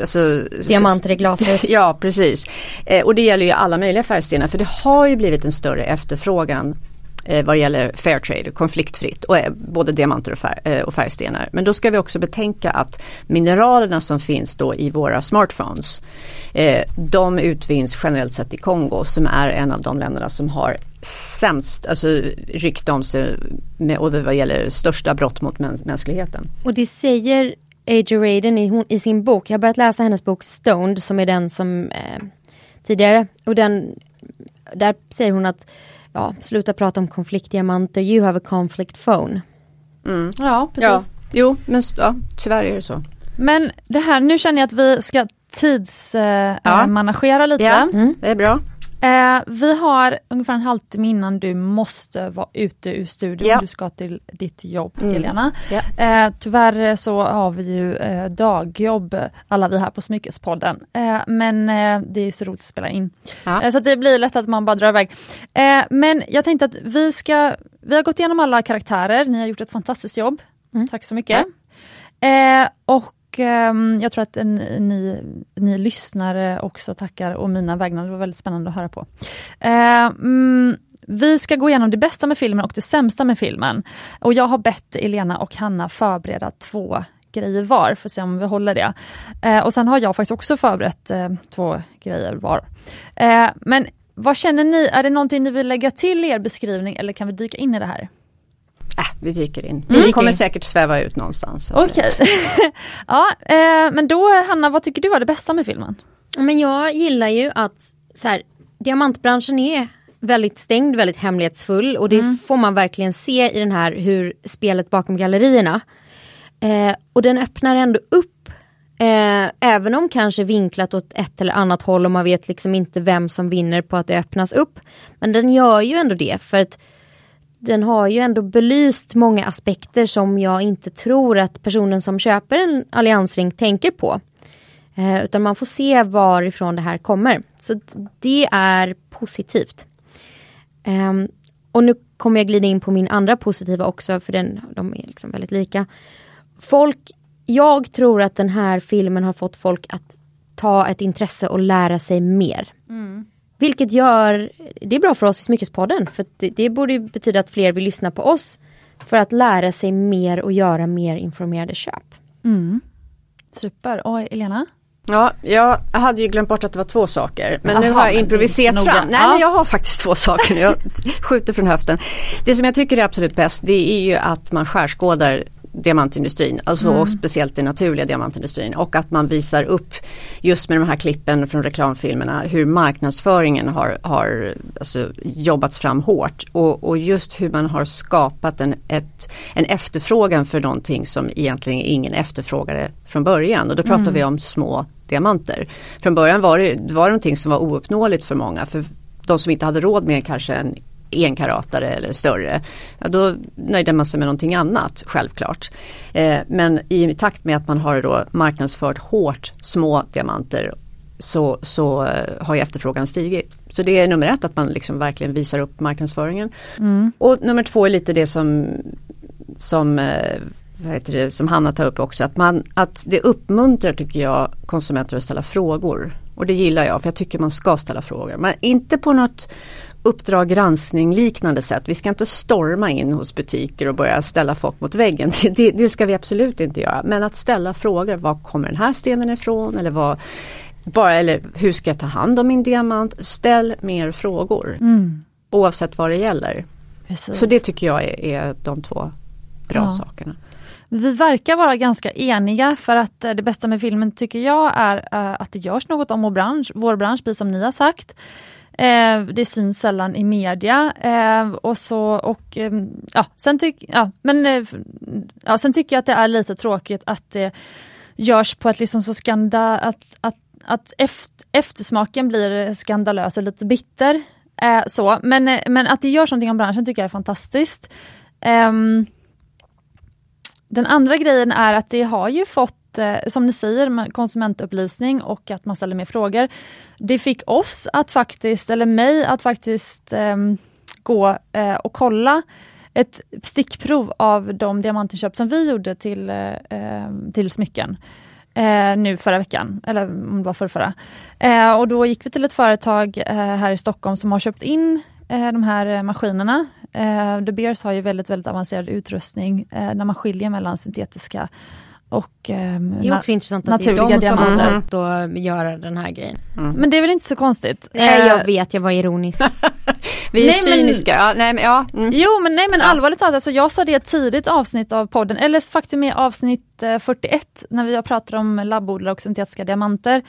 Alltså, Diamanter i glashus. Ja precis. Eh, och det gäller ju alla möjliga färgstenar för det har ju blivit en större efterfrågan eh, vad gäller fair trade, konfliktfritt, och, eh, både diamanter och, fär, eh, och färgstenar. Men då ska vi också betänka att mineralerna som finns då i våra smartphones, eh, de utvinns generellt sett i Kongo som är en av de länderna som har sämst alltså, rykte om sig med, och vad gäller största brott mot mäns mänskligheten. Och det säger Aja Raiden i, i, sin bok, jag har börjat läsa hennes bok Stoned som är den som eh, tidigare och den där säger hon att ja, sluta prata om konfliktdiamanter, you have a conflict phone. Mm. Ja, precis. Ja. Jo, men ja, tyvärr är det så. Men det här, nu känner jag att vi ska tidsmanagera eh, ja. lite. Ja, mm. det är bra. Eh, vi har ungefär en halvtimme innan du måste vara ute ur studion. Ja. Du ska till ditt jobb mm. Helena. Ja. Eh, tyvärr så har vi ju eh, dagjobb alla vi här på Smyckespodden. Eh, men eh, det är så roligt att spela in. Ja. Eh, så det blir lätt att man bara drar iväg. men jag tänkte att vi ska, vi har gått igenom alla karaktärer, ni har gjort ett fantastiskt jobb. Mm. Tack så mycket. och och ehm, jag tror att ni, ni lyssnare också tackar och mina vägnar. Det var väldigt spännande att höra på. Eh, mm, vi ska gå igenom det bästa med filmen och det sämsta med filmen. Och jag har bett Elena och Hanna förbereda två grejer var, för att se om vi håller det. Eh, och sen har jag faktiskt också förberett eh, två grejer var. Eh, men vad känner ni, är det någonting ni vill lägga till i er beskrivning eller kan vi dyka in i det här? Äh, vi dyker in. Vi mm. kommer säkert sväva ut någonstans. Okej. Okay. ja, eh, men då Hanna, vad tycker du var det bästa med filmen? Men jag gillar ju att så här, diamantbranschen är väldigt stängd, väldigt hemlighetsfull och det mm. får man verkligen se i den här hur spelet bakom gallerierna. Eh, och den öppnar ändå upp eh, även om kanske vinklat åt ett eller annat håll och man vet liksom inte vem som vinner på att det öppnas upp. Men den gör ju ändå det för att den har ju ändå belyst många aspekter som jag inte tror att personen som köper en alliansring tänker på. Eh, utan man får se varifrån det här kommer. Så det är positivt. Eh, och nu kommer jag glida in på min andra positiva också för den, de är liksom väldigt lika. Folk, jag tror att den här filmen har fått folk att ta ett intresse och lära sig mer. Mm. Vilket gör, det är bra för oss i Smyckespodden för det, det borde betyda att fler vill lyssna på oss. För att lära sig mer och göra mer informerade köp. Mm. Super, och Elena? Ja, jag hade ju glömt bort att det var två saker. Men Aha, nu har jag improviserat fram. Nej ja. men jag har faktiskt två saker nu. Jag skjuter från höften. Det som jag tycker är absolut bäst det är ju att man skärskådar diamantindustrin, alltså mm. och speciellt den naturliga diamantindustrin och att man visar upp just med de här klippen från reklamfilmerna hur marknadsföringen har, har alltså, jobbats fram hårt och, och just hur man har skapat en, ett, en efterfrågan för någonting som egentligen ingen efterfrågade från början och då pratar mm. vi om små diamanter. Från början var det, det var någonting som var ouppnåeligt för många för de som inte hade råd med kanske en enkaratare eller större. Ja, då nöjde man sig med någonting annat självklart. Eh, men i takt med att man har då marknadsfört hårt små diamanter så, så uh, har ju efterfrågan stigit. Så det är nummer ett att man liksom verkligen visar upp marknadsföringen. Mm. Och nummer två är lite det som, som uh, vad heter det, som Hanna tar upp också, att, man, att det uppmuntrar tycker jag konsumenter att ställa frågor. Och det gillar jag för jag tycker man ska ställa frågor. Men inte på något Uppdrag granskning liknande sätt. Vi ska inte storma in hos butiker och börja ställa folk mot väggen. Det, det, ska vi absolut inte göra. Men att ställa frågor. Var kommer den här stenen ifrån? Eller, vad, bara, eller hur ska jag ta hand om min diamant? Ställ mer frågor. Mm. Oavsett vad det gäller. Precis. Så det tycker jag är, är de två bra ja. sakerna. Vi verkar vara ganska eniga för att eh, det bästa med filmen tycker jag är eh, att det görs något om vår bransch, vår bransch, precis som ni har sagt. Eh, det syns sällan i media. Och så, och, ehm, ja, sen, tyck, ja, men, ja, sen tycker jag att det är lite tråkigt att det görs på ett liksom så skanda, Att, att, att efter, eftersmaken blir skandalös och lite bitter. Så. Men, men att det görs någonting om branschen tycker jag är fantastiskt. Um, den andra grejen är att det har ju fått, eh, som ni säger, konsumentupplysning och att man ställer mer frågor. Det fick oss att faktiskt, eller mig att faktiskt um, gå uh, och kolla ett stickprov av de diamantinköp som vi gjorde till, uh, till smycken. Uh, nu förra veckan, eller om det var förra, och då gick vi till ett företag här i Stockholm som har köpt in de här eh, maskinerna. Eh, De Beers har ju väldigt, väldigt avancerad utrustning när man skiljer mellan syntetiska och eh, Det är också intressant att det är de som har valt att göra den här grejen. Mm. Men det är väl inte så konstigt? Nej jag vet, jag var ironisk. Vi är nej, cyniska. Men, ja, nej, men, ja. Mm. Jo men nej men ja. allvarligt talat, alltså, jag sa det i ett tidigt avsnitt av podden, eller faktiskt med avsnitt eh, 41 när vi pratade om labbodlare och syntetiska diamanter.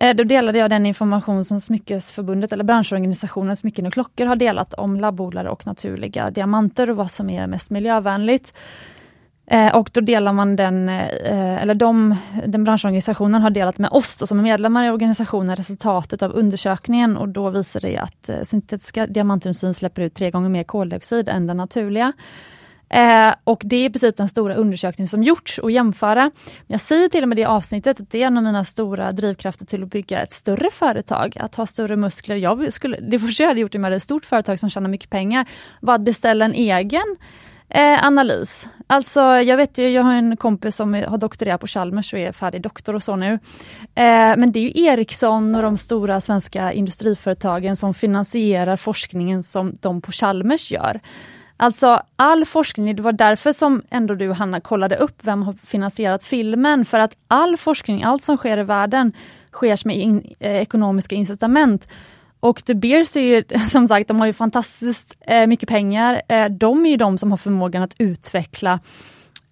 Eh, då delade jag den information som Smyckesförbundet eller branschorganisationen Smycken och klockor har delat om labbodlare och naturliga diamanter och vad som är mest miljövänligt. Eh, och då delar man den, eh, eller de, den branschorganisationen har delat med oss då, som är medlemmar i organisationen resultatet av undersökningen och då visar det att syntetiska diamantindustrin släpper ut tre gånger mer koldioxid än den naturliga. Eh, och det är i princip den stora undersökning som gjorts och jämföra. Jag säger till och med i det avsnittet att det är en av mina stora drivkrafter till att bygga ett större företag, att ha större muskler. Jag skulle, det första jag hade gjort med ett stort företag som tjänar mycket pengar var att beställa en egen Eh, analys. Alltså jag vet ju, jag har en kompis som har doktorerat på Chalmers och är färdig doktor och så nu. Eh, men det är ju Ericsson och de stora svenska industriföretagen som finansierar forskningen som de på Chalmers gör. Alltså all forskning, det var därför som ändå du Hanna kollade upp vem har finansierat filmen, för att all forskning, allt som sker i världen sker med in, eh, ekonomiska incitament. Och The Beers är ju som sagt, de har ju fantastiskt eh, mycket pengar. Eh, de är ju de som har förmågan att utveckla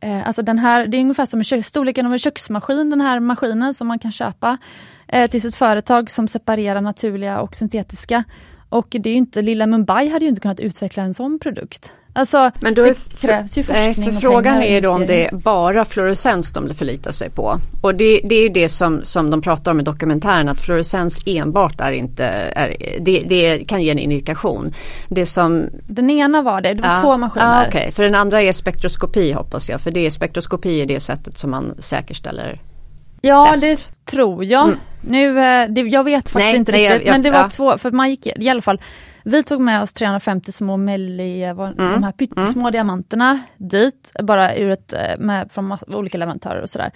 eh, Alltså den här, det är ungefär som kö- storleken av en köksmaskin, den här maskinen som man kan köpa eh, till sitt företag som separerar naturliga och syntetiska. Och det är inte, lilla Mumbai hade ju inte kunnat utveckla en sån produkt. Alltså, Men då det krävs ju forskning nej, för Frågan är då om det är bara fluorescens de förlitar sig på. Och det, det är ju det som, som de pratar om i dokumentären att fluorescens enbart är inte, är, det, det kan ge en indikation. Det som, den ena var det, det var ja, två maskiner. Ah, okay. för den andra är spektroskopi hoppas jag, för det är spektroskopi är det sättet som man säkerställer Ja bäst. det tror jag. Mm. Nu, eh, det, jag vet faktiskt nej, inte nej, riktigt jag, jag, men det var ja. två, för man gick i alla fall vi tog med oss 350 små Melli, mm. de här pyttesmå mm. diamanterna dit, bara ur ett, eh, med, från olika leverantörer och sådär.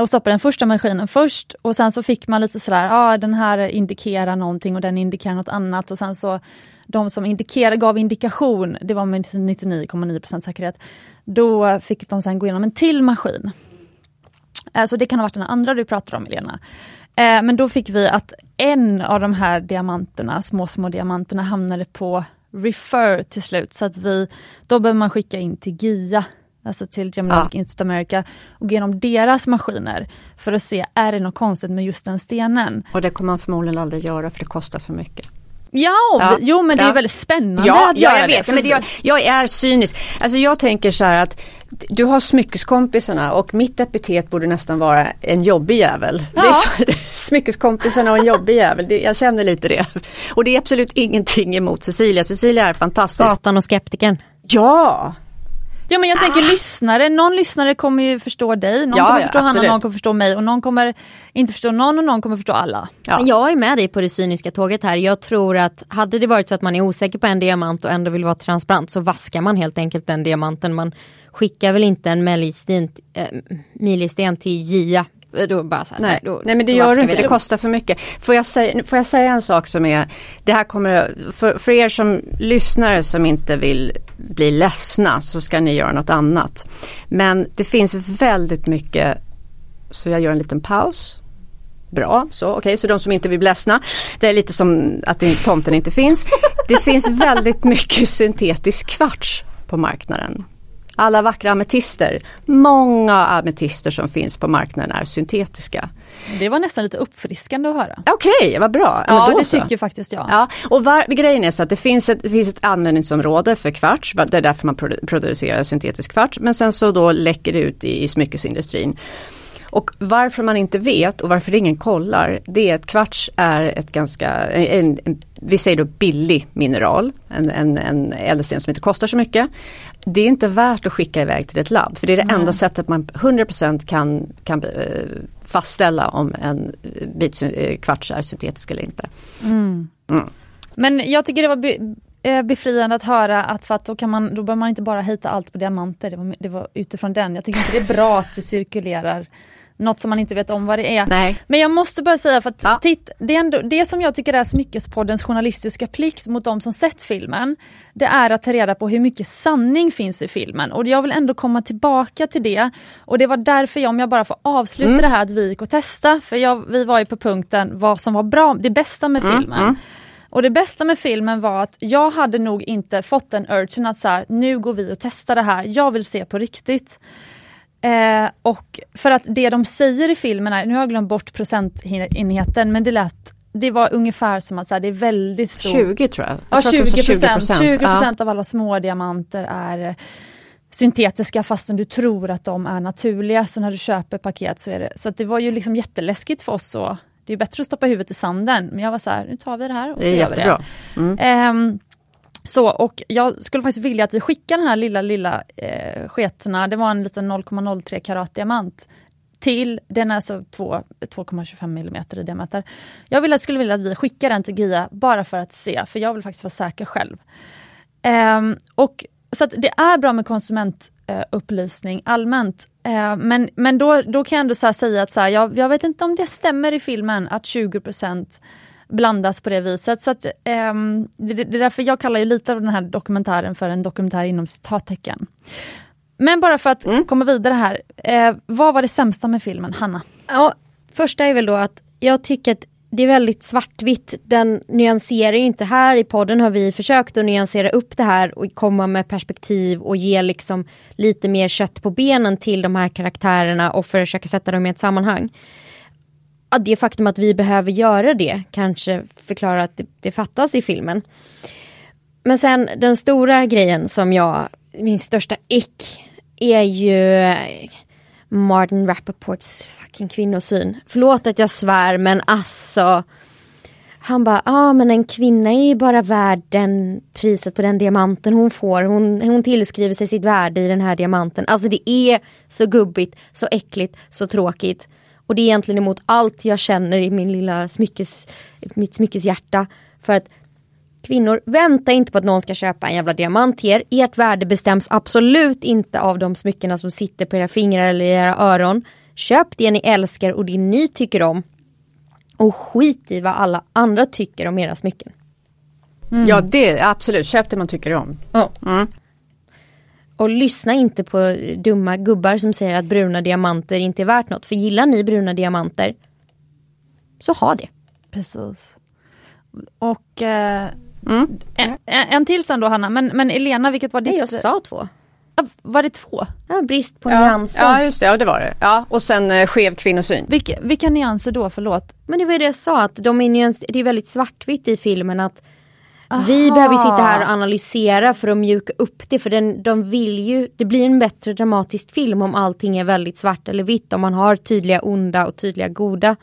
Och stoppade den första maskinen först och sen så fick man lite sådär, ja ah, den här indikerar någonting och den indikerar något annat och sen så de som indikerade, gav indikation, det var med 99,9% säkerhet, då fick de sen gå igenom en till maskin. Så det kan ha varit den andra du pratar om Elena. Eh, men då fick vi att en av de här diamanterna, små små diamanterna hamnade på refer till slut så att vi, då behöver man skicka in till GIA, alltså till Geologic ja. Institute America och gå igenom deras maskiner för att se, är det något konstigt med just den stenen? Och det kommer man förmodligen aldrig göra för det kostar för mycket. Ja, ja, jo men det är väldigt spännande ja, att göra jag vet, det. Men det, jag, jag, är cynisk. Alltså jag tänker så här att du har smyckeskompisarna och mitt epitet borde nästan vara en jobbig jävel. Ja. Det är så, smyckeskompisarna och en jobbig jävel, det, jag känner lite det. Och det är absolut ingenting emot Cecilia, Cecilia är fantastisk. Satan och skeptikern. Ja, Ja men jag tänker ah. lyssnare, någon lyssnare kommer ju förstå dig, någon ja, kommer förstå ja, Hanna, någon kommer förstå mig och någon kommer inte förstå någon och någon kommer förstå alla. Ja. Jag är med dig på det cyniska tåget här. Jag tror att hade det varit så att man är osäker på en diamant och ändå vill vara transparent så vaskar man helt enkelt den diamanten. Man skickar väl inte en äh, milisten till GIA då bara så här, nej. Då, nej men det gör du inte, det kostar för mycket. Får jag, säga, får jag säga en sak som är, det här kommer, för, för er som lyssnare som inte vill bli ledsna så ska ni göra något annat. Men det finns väldigt mycket, så jag gör en liten paus. Bra, så okej, okay, så de som inte vill bli ledsna. Det är lite som att tomten inte finns. Det finns väldigt mycket syntetisk kvarts på marknaden. Alla vackra ametister. Många ametister som finns på marknaden är syntetiska. Det var nästan lite uppfriskande att höra. Okej, okay, vad bra. Ja, det så. tycker faktiskt jag. Ja, och var, grejen är så att det finns, ett, det finns ett användningsområde för kvarts. Det är därför man producerar syntetisk kvarts. Men sen så då läcker det ut i, i smyckesindustrin. Och varför man inte vet och varför ingen kollar det är att kvarts är ett ganska, en, en, vi säger då billig mineral, en, en, en ädelsten som inte kostar så mycket. Det är inte värt att skicka iväg till ett labb för det är det mm. enda sättet man 100% kan, kan eh, fastställa om en bit eh, kvarts är syntetisk eller inte. Mm. Mm. Men jag tycker det var eh, befriande att höra att för att då kan man, då behöver man inte bara hita allt på diamanter. Det var, det var utifrån den. Jag tycker inte det är bra att det cirkulerar något som man inte vet om vad det är. Nej. Men jag måste bara säga för att ja. titt, det, är ändå, det som jag tycker är Smyckespoddens journalistiska plikt mot de som sett filmen, det är att ta reda på hur mycket sanning finns i filmen och jag vill ändå komma tillbaka till det. Och det var därför jag, om jag bara får avsluta mm. det här, att vi gick och testa, för jag, vi var ju på punkten vad som var bra, det bästa med mm. filmen. Mm. Och det bästa med filmen var att jag hade nog inte fått den urgen att så här, nu går vi och testar det här, jag vill se på riktigt. Eh, och för att det de säger i filmen är, nu har jag glömt bort procentenheten, men det lät det var ungefär som att så här, det är väldigt stort. 20 tror jag. jag ja, 20 procent. 20 procent ja. av alla små diamanter är syntetiska fastän du tror att de är naturliga. Så när du köper paket så är det, så att det var ju liksom jätteläskigt för oss. Så, det är bättre att stoppa huvudet i sanden. Men jag var så här, nu tar vi det här. Och så det är jättebra. Det. Mm. Eh, så och jag skulle faktiskt vilja att vi skickar den här lilla lilla eh, sketna, det var en liten 0,03 karat diamant till, den är alltså 2,25 mm i diameter. Jag vill, skulle vilja att vi skickar den till GIA bara för att se, för jag vill faktiskt vara säker själv. Um, och så det är bra med konsumentupplysning eh, allmänt. Uh, men men då, då kan jag ändå säga att så här, jag, jag, vet inte om det stämmer i filmen att 20 blandas på det viset. Så att, um, det, det, är därför jag kallar ju lite av den här dokumentären för en dokumentär inom citattecken. Men bara för att mm. komma vidare här, eh, vad var det sämsta med filmen, Hanna? Ja, första är väl då att jag tycker att det är väldigt svartvitt. Den nyanserar inte här. I podden har vi försökt att nyansera upp det här och komma med perspektiv och ge liksom lite mer kött på benen till de här karaktärerna och försöka sätta dem i ett sammanhang det faktum att vi behöver göra det kanske förklarar att det, det fattas i filmen. Men sen den stora grejen som jag, min största ick är ju Martin Rappaports fucking kvinnosyn. Förlåt att jag svär men alltså. Han bara, ja ah, men en kvinna är ju bara värd den priset på den diamanten hon får. Hon, hon tillskriver sig sitt värde i den här diamanten. Alltså det är så gubbigt, så äckligt, så tråkigt. Och det är egentligen emot allt jag känner i min lilla smyckes, mitt smyckeshjärta. För att kvinnor, vänta inte på att någon ska köpa en jävla diamant till er. Ert värde bestäms absolut inte av de smyckena som sitter på era fingrar eller era öron. Köp det ni älskar och det ni tycker om. Och skit i vad alla andra tycker om era smycken. Mm. Ja det absolut, köp det man tycker om. Ja. Mm. Och lyssna inte på dumma gubbar som säger att bruna diamanter inte är värt något. För gillar ni bruna diamanter så ha det. Precis. Och eh, mm. en, en till sen då Hanna, men, men Elena vilket var ditt? Nej jag sa två. Var det två? Ja, brist på ja. nyanser. Ja just det, ja det var det. Ja, och sen eh, skev kvinnosyn. Vilka, vilka nyanser då, förlåt? Men det var det jag sa, att de är nyans, det är väldigt svartvitt i filmen att Aha. Vi behöver sitta här och analysera för att mjuka upp det för den, de vill ju, det blir en bättre dramatisk film om allting är väldigt svart eller vitt, om man har tydliga onda och tydliga goda.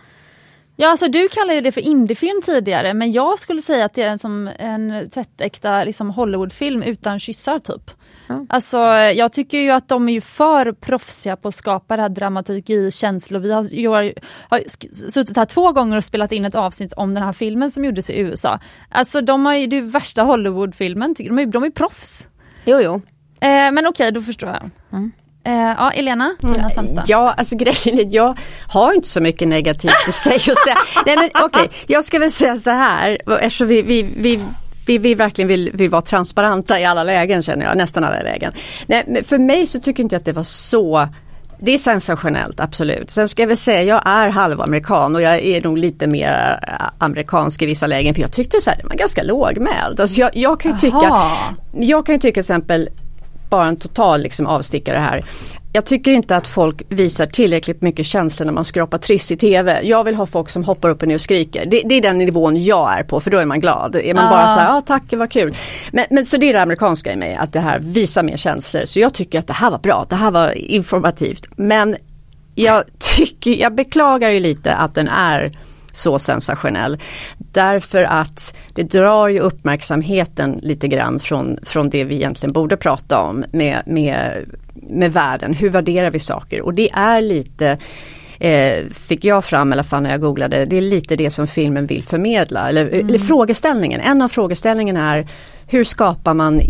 Ja alltså du kallar ju det för indiefilm tidigare men jag skulle säga att det är en, som en tvättäkta liksom Hollywoodfilm utan kyssar typ. Ja. Alltså jag tycker ju att de är ju för proffsiga på att skapa det här dramaturgi, känslor. Vi har, jag har suttit här två gånger och spelat in ett avsnitt om den här filmen som gjordes i USA. Alltså de har ju det värsta Hollywoodfilmen, de är, de är proffs. Jo jo. Eh, men okej, okay, då förstår jag. Mm. Eh, ja, Elena, dina sämsta? Ja, alltså grejen är jag har inte så mycket negativt att säga. Nej men okej, okay, jag ska väl säga så här, eftersom vi, vi, vi vi, vi verkligen vill, vill vara transparenta i alla lägen känner jag, nästan alla lägen. Nej, för mig så tycker inte jag att det var så det är sensationellt, absolut. Sen ska jag väl säga, jag är halvamerikan och jag är nog lite mer äh, amerikansk i vissa lägen. För jag tyckte så här, det var ganska lågmäld. Alltså jag, jag kan ju tycka, jag kan ju tycka till exempel bara en total liksom avstickare här. Jag tycker inte att folk visar tillräckligt mycket känslor när man skrapar triss i TV. Jag vill ha folk som hoppar upp och ner och skriker. Det, det är den nivån jag är på för då är man glad. Är man ah. bara så här, ja tack vad kul. Men, men så det är det amerikanska i mig, att det här visar mer känslor. Så jag tycker att det här var bra, det här var informativt. Men jag tycker, jag beklagar ju lite att den är så sensationell. Därför att det drar ju uppmärksamheten lite grann från, från det vi egentligen borde prata om med, med, med världen. Hur värderar vi saker? Och det är lite eh, fick jag fram i alla fall när jag googlade, det är lite det som filmen vill förmedla. Eller, mm. eller frågeställningen, en av frågeställningarna är hur skapar man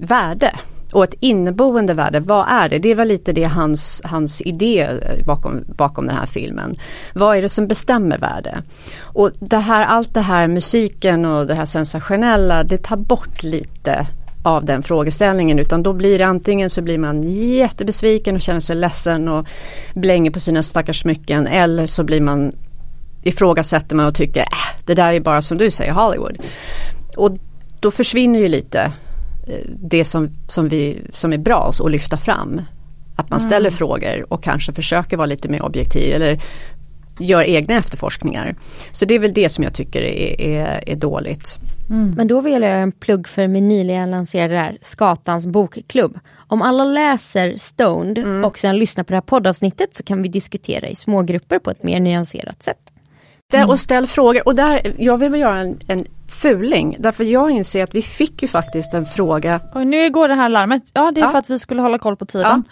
värde? Och ett inneboende värde, vad är det? Det var lite det hans, hans idé eh, bakom, bakom den här filmen. Vad är det som bestämmer värde? Och det här, allt det här musiken och det här sensationella, det tar bort lite av den frågeställningen utan då blir det antingen så blir man jättebesviken och känner sig ledsen och blänger på sina stackars smycken eller så blir man ifrågasätter man och tycker äh, det där är bara som du säger Hollywood. Och då försvinner ju lite det som, som, vi, som är bra att lyfta fram. Att man ställer mm. frågor och kanske försöker vara lite mer objektiv eller gör egna efterforskningar. Så det är väl det som jag tycker är, är, är dåligt. Mm. Men då vill jag göra en plugg för min nyligen lanserade här Skatans bokklubb. Om alla läser Stoned mm. och sen lyssnar på det här poddavsnittet så kan vi diskutera i smågrupper på ett mer nyanserat sätt. Mm. Och ställ frågor och där, jag vill göra en, en fuling därför jag inser att vi fick ju faktiskt en fråga. Och nu går det här larmet, ja det är ja. för att vi skulle hålla koll på tiden.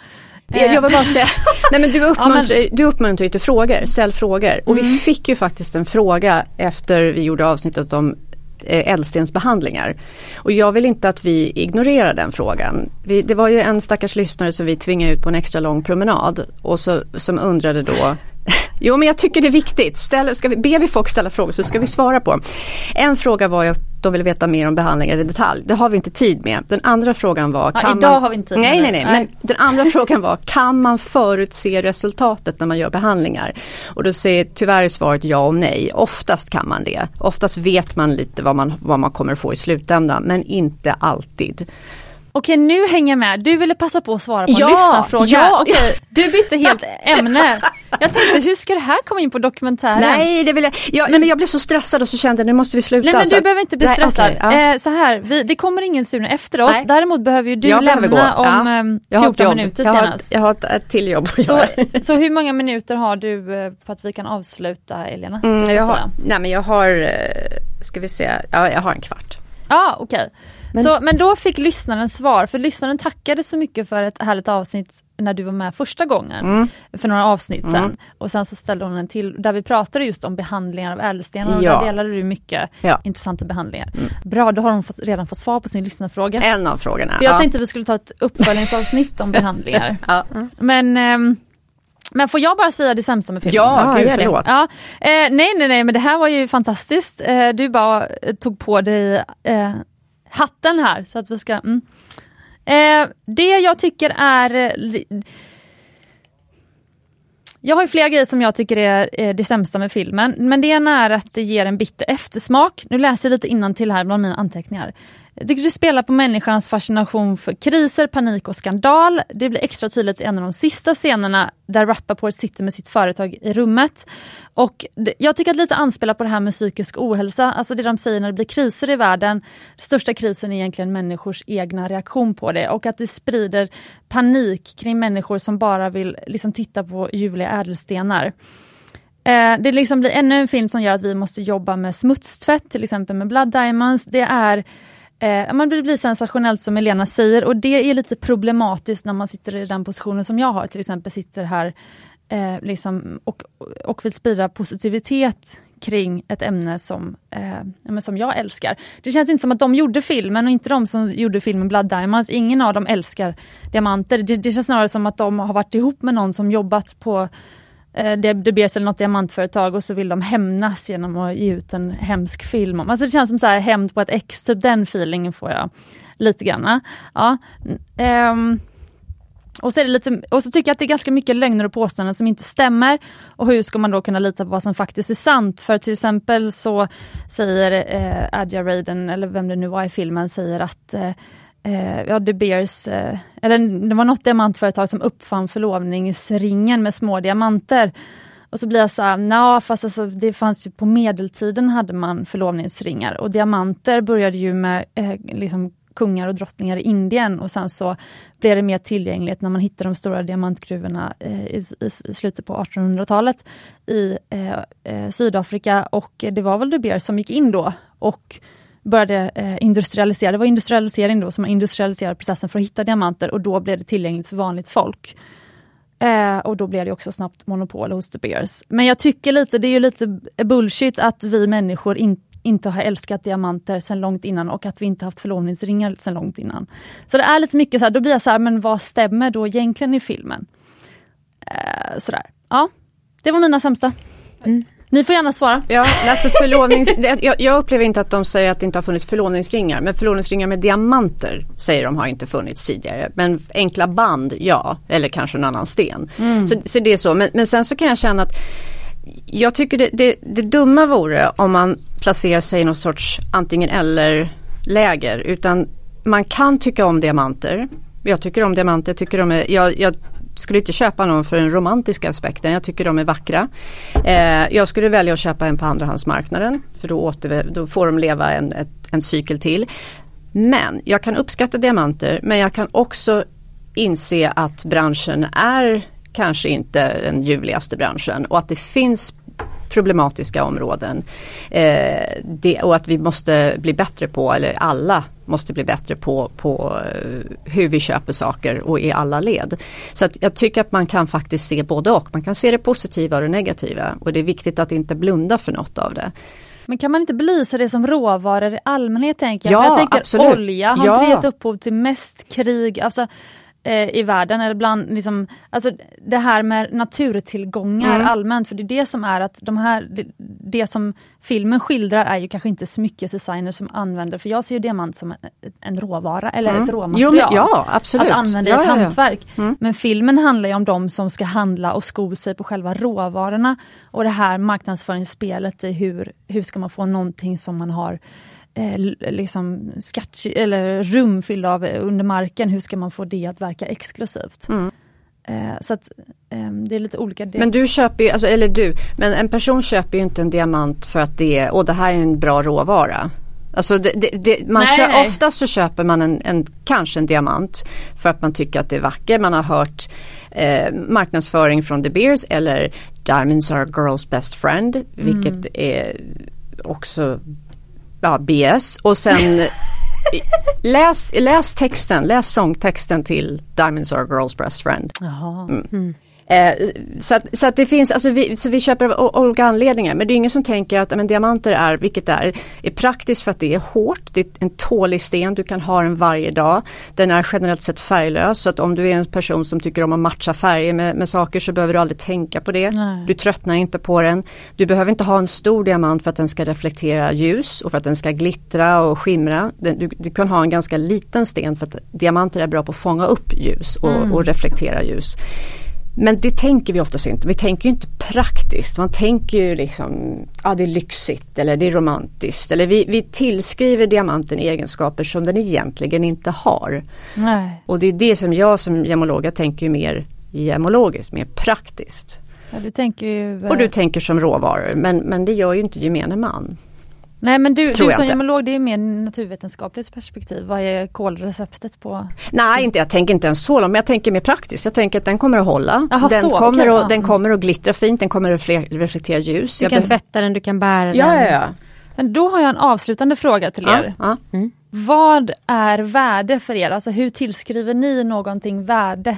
Ja. Jag, vill bara säga, nej men du uppmuntrar, ja, men... du uppmuntrar ju till frågor, ställ frågor. Och mm. vi fick ju faktiskt en fråga efter vi gjorde avsnittet om eh, ädelstensbehandlingar. Och jag vill inte att vi ignorerar den frågan. Vi, det var ju en stackars lyssnare som vi tvingade ut på en extra lång promenad och så, som undrade då Jo men jag tycker det är viktigt. Ställ, ska vi, ber vi folk ställa frågor så ska vi svara på En fråga var ju att de ville veta mer om behandlingar i detalj. Det har vi inte tid med. Den andra frågan var... Ja, idag man, har vi inte tid nej, nej, nej, nej. Men den andra frågan var kan man förutse resultatet när man gör behandlingar? Och då säger tyvärr svaret ja och nej. Oftast kan man det. Oftast vet man lite vad man, vad man kommer få i slutändan men inte alltid. Okej nu hänger jag med, du ville passa på att svara på ja, en lyssnarfråga. Ja, Okej, du bytte helt ämne. Jag tänkte hur ska det här komma in på dokumentären? Nej, det vill jag. jag nej, men jag blev så stressad och så kände jag nu måste vi sluta. Nej men du behöver inte bli nej, stressad. Okay, ja. eh, så här, vi, det kommer ingen surna efter oss. Nej. Däremot behöver ju du jag lämna om ja. 14 ehm, minuter jag senast. Har, jag har ett till jobb att så, göra. så hur många minuter har du eh, på att vi kan avsluta Elena? Mm, jag har, nej men jag har, eh, ska vi se, ja jag har en kvart. Ja ah, okej. Okay. Men, så, men då fick lyssnaren svar, för lyssnaren tackade så mycket för ett härligt avsnitt när du var med första gången, mm. för några avsnitt sedan. Mm. Och sen så ställde hon en till där vi pratade just om behandlingar av ädelstenar och ja. där delade du mycket ja. intressanta behandlingar. Mm. Bra, då har hon fått, redan fått svar på sin lyssnarfråga. En av frågorna. För jag ja. tänkte vi skulle ta ett uppföljningsavsnitt om behandlingar. Ja. Men ähm, men får jag bara säga det sämsta med filmen? Ja, ah, gud, förlåt. Ja. Eh, nej, nej, nej, men det här var ju fantastiskt. Eh, du bara eh, tog på dig eh, hatten här så att vi ska... Mm. Eh, det jag tycker är... Eh, jag har ju flera grejer som jag tycker är det sämsta med filmen, men det ena är att det ger en bitter eftersmak. Nu läser jag lite till här bland mina anteckningar. Jag tycker det spelar på människans fascination för kriser, panik och skandal. Det blir extra tydligt i en av de sista scenerna där Rappaport sitter med sitt företag i rummet. Och jag tycker att lite anspelar på det här med psykisk ohälsa, alltså det de säger när det blir kriser i världen. Den största krisen är egentligen människors egna reaktion på det och att det sprider panik kring människor som bara vill liksom titta på ljuvliga ädelstenar. Eh, det liksom blir ännu en film som gör att vi måste jobba med smutstvätt, till exempel med Blood Diamonds. Det är Eh, man blir sensationellt som Elena säger och det är lite problematiskt när man sitter i den positionen som jag har, till exempel sitter här eh, liksom, och, och vill sprida positivitet kring ett ämne som, eh, som jag älskar. Det känns inte som att de gjorde filmen och inte de som gjorde filmen Blood Diamonds. Ingen av dem älskar diamanter. Det, det känns snarare som att de har varit ihop med någon som jobbat på Eh, det, det sig något diamantföretag och så vill de hämnas genom att ge ut en hemsk film. Alltså det känns som så här hämnd på ett ex, typ den feelingen får jag lite grann. Ja. Um, och så, är det lite, och så tycker jag att det är ganska mycket lögner och påståenden som inte stämmer. Och hur ska man då kunna lita på vad som faktiskt är sant? För till exempel så säger eh, Adja Raiden, eller vem det nu var i filmen, säger att eh, eh, ja, De Beers, eh, eller det var något diamantföretag som uppfann förlovningsringen med små diamanter. Och så blir jag så här, nja, fast alltså, det fanns ju på medeltiden hade man förlovningsringar. Och diamanter började ju med eh, liksom kungar och drottningar i Indien. Och sen så blev det mer tillgängligt när man hittade de stora diamantgruvorna eh, i, i, i, slutet på 1800-talet i eh, eh, Sydafrika. Och det var väl De Beers som gick in då. Och började eh, industrialisera. Det var industrialisering då, som man industrialiserade processen för att hitta diamanter och då blev det tillgängligt för vanligt folk. Eh, och då blev det också snabbt monopol hos De Beers. Men jag tycker lite, det är ju lite bullshit att vi människor in, inte har älskat diamanter sedan långt innan och att vi inte haft förlovningsringar sedan långt innan. Så det är lite mycket så här, då blir jag så här, men vad stämmer då egentligen i filmen? Eh, sådär. Ja, det var mina sämsta. Mm. Ni får gärna svara. Ja, alltså förlovnings, jag, jag, upplever inte att de säger att det inte har funnits förlovningsringar. Men förlovningsringar med diamanter säger de har inte funnits tidigare. Men enkla band, ja. Eller kanske en annan sten. Mm. Så, så, det är så. Men, men sen så kan jag känna att jag tycker det, det, det dumma vore om man placerar sig i någon sorts antingen eller läger. Utan man kan tycka om diamanter. Jag tycker om diamanter, tycker de är, jag, jag skulle inte köpa någon för den romantiska aspekten. Jag tycker de är vackra. Eh, jag skulle välja att köpa en på andrahandsmarknaden för då, åter, då får de leva en, ett, en cykel till. Men jag kan uppskatta diamanter men jag kan också inse att branschen är kanske inte den ljuvligaste branschen och att det finns problematiska områden. Eh, det, och att vi måste bli bättre på, eller alla måste bli bättre på, på eh, hur vi köper saker och i alla led. Så att jag tycker att man kan faktiskt se både och. Man kan se det positiva och det negativa och det är viktigt att inte blunda för något av det. Men kan man inte belysa det som råvaror i allmänhet? Tänker jag? Ja, jag tänker absolut. olja har ja. inte gett upphov till mest krig. Alltså, eh, i världen. Eller bland, liksom, alltså det här med naturtillgångar mm. allmänt, för det är det som är att de här, det, det, som filmen skildrar är ju kanske inte smyckesdesigners som använder, för jag ser ju diamant som en, en råvara eller mm. ett råmaterial. Jo, ja, absolut. Att använda ja, i ett ja, ja. hantverk. Mm. Men filmen handlar ju om de som ska handla och sko sig på själva råvarorna. Och det här marknadsföringsspelet i hur, hur ska man få någonting som man har eh, liksom skatt, eller rum fyllda av eh, under marken, hur ska man få det att verka exklusivt? Mm. Eh, så att eh, det är lite olika. Men du köper ju, alltså, eller du, men en person köper ju inte en diamant för att det är, och det här är en bra råvara. Alltså det, det, det, man Nej, nej. oftast så köper man en, en, kanske en diamant för att man tycker att det är vackert. Man har hört eh, marknadsföring från De Beers eller Diamonds are a girl's best friend. Vilket Mm. är också ja, BS. Och sen läs, läs texten, läs sångtexten till Diamonds are a girl's best friend. Jaha. Eh, så, att, så att det finns, alltså vi, så vi köper av olika anledningar men det är ingen som tänker att men, diamanter är, vilket det är, är praktiskt för att det är hårt, det är en tålig sten, du kan ha den varje dag. Den är generellt sett färglös så att om du är en person som tycker om att matcha färger med, med saker så behöver du aldrig tänka på det. Nej. Du tröttnar inte på den. Du behöver inte ha en stor diamant för att den ska reflektera ljus och för att den ska glittra och skimra. Den, du, du kan ha en ganska liten sten för att diamanter är bra på att fånga upp ljus och, Mm. och reflektera ljus. Men det tänker vi oftast inte. Vi tänker ju inte praktiskt. Man tänker ju liksom, ja det är lyxigt eller det är romantiskt. Eller vi, vi tillskriver diamanten egenskaper som den egentligen inte har. Nej. Och det är det som jag som gemolog, jag tänker ju mer gemologiskt, mer praktiskt. Ja, du tänker ju... Och du tänker som råvaror, men, men det gör ju inte gemene man. Nej men du, Tror du som gemolog, det är mer naturvetenskapligt perspektiv. Vad är kolreceptet på? Nej, inte, jag tänker inte ens så långt, men jag tänker mer praktiskt. Jag tänker att den kommer att hålla. Jaha, den, så, kommer att, ja. den kommer att glittra fint, den kommer att refle- reflektera ljus. Du Jag kan be- tvätta den, du kan bära den. Ja, ja, ja. Men då har jag en avslutande fråga till ja, er. ja. Vad är värde för er? Alltså hur tillskriver ni någonting värde?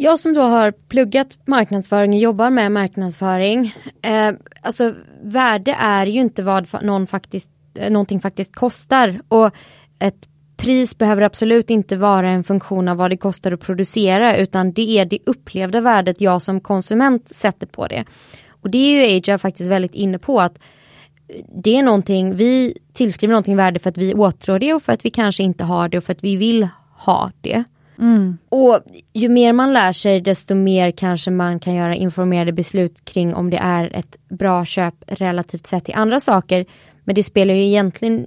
Jag som då har pluggat marknadsföring och jobbar med marknadsföring. Eh, alltså värde är ju inte vad någon faktiskt, eh, någonting faktiskt kostar. Och ett pris behöver absolut inte vara en funktion av vad det kostar att producera utan det är det upplevda värdet jag som konsument sätter på det. Och det är ju Aja faktiskt väldigt inne på att eh, det är någonting, vi tillskriver någonting värde för att vi åtrår det och för att vi kanske inte har det och för att vi vill ha det. Mm. Och ju mer man lär sig desto mer kanske man kan göra informerade beslut kring om det är ett bra köp relativt sett till andra saker. Men det spelar ju egentligen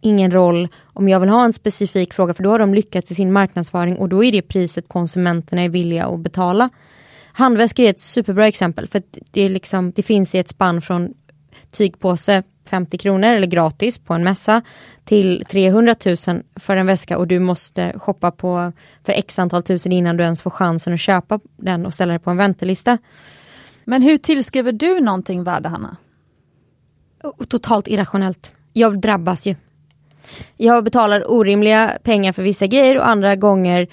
ingen roll om jag vill ha en specifik fråga för då har de lyckats i sin marknadsföring och då är det priset konsumenterna är villiga att betala. Handväskor är ett superbra exempel för det, är liksom, det finns i ett spann från tygpåse 50 kronor eller gratis på en mässa till 300 000 för en väska och du måste shoppa på för x antal tusen innan du ens får chansen att köpa den och ställa dig på en väntelista. Men hur tillskriver du någonting värde, Hanna? Totalt irrationellt. Jag drabbas ju. Jag betalar orimliga pengar för vissa grejer och andra gånger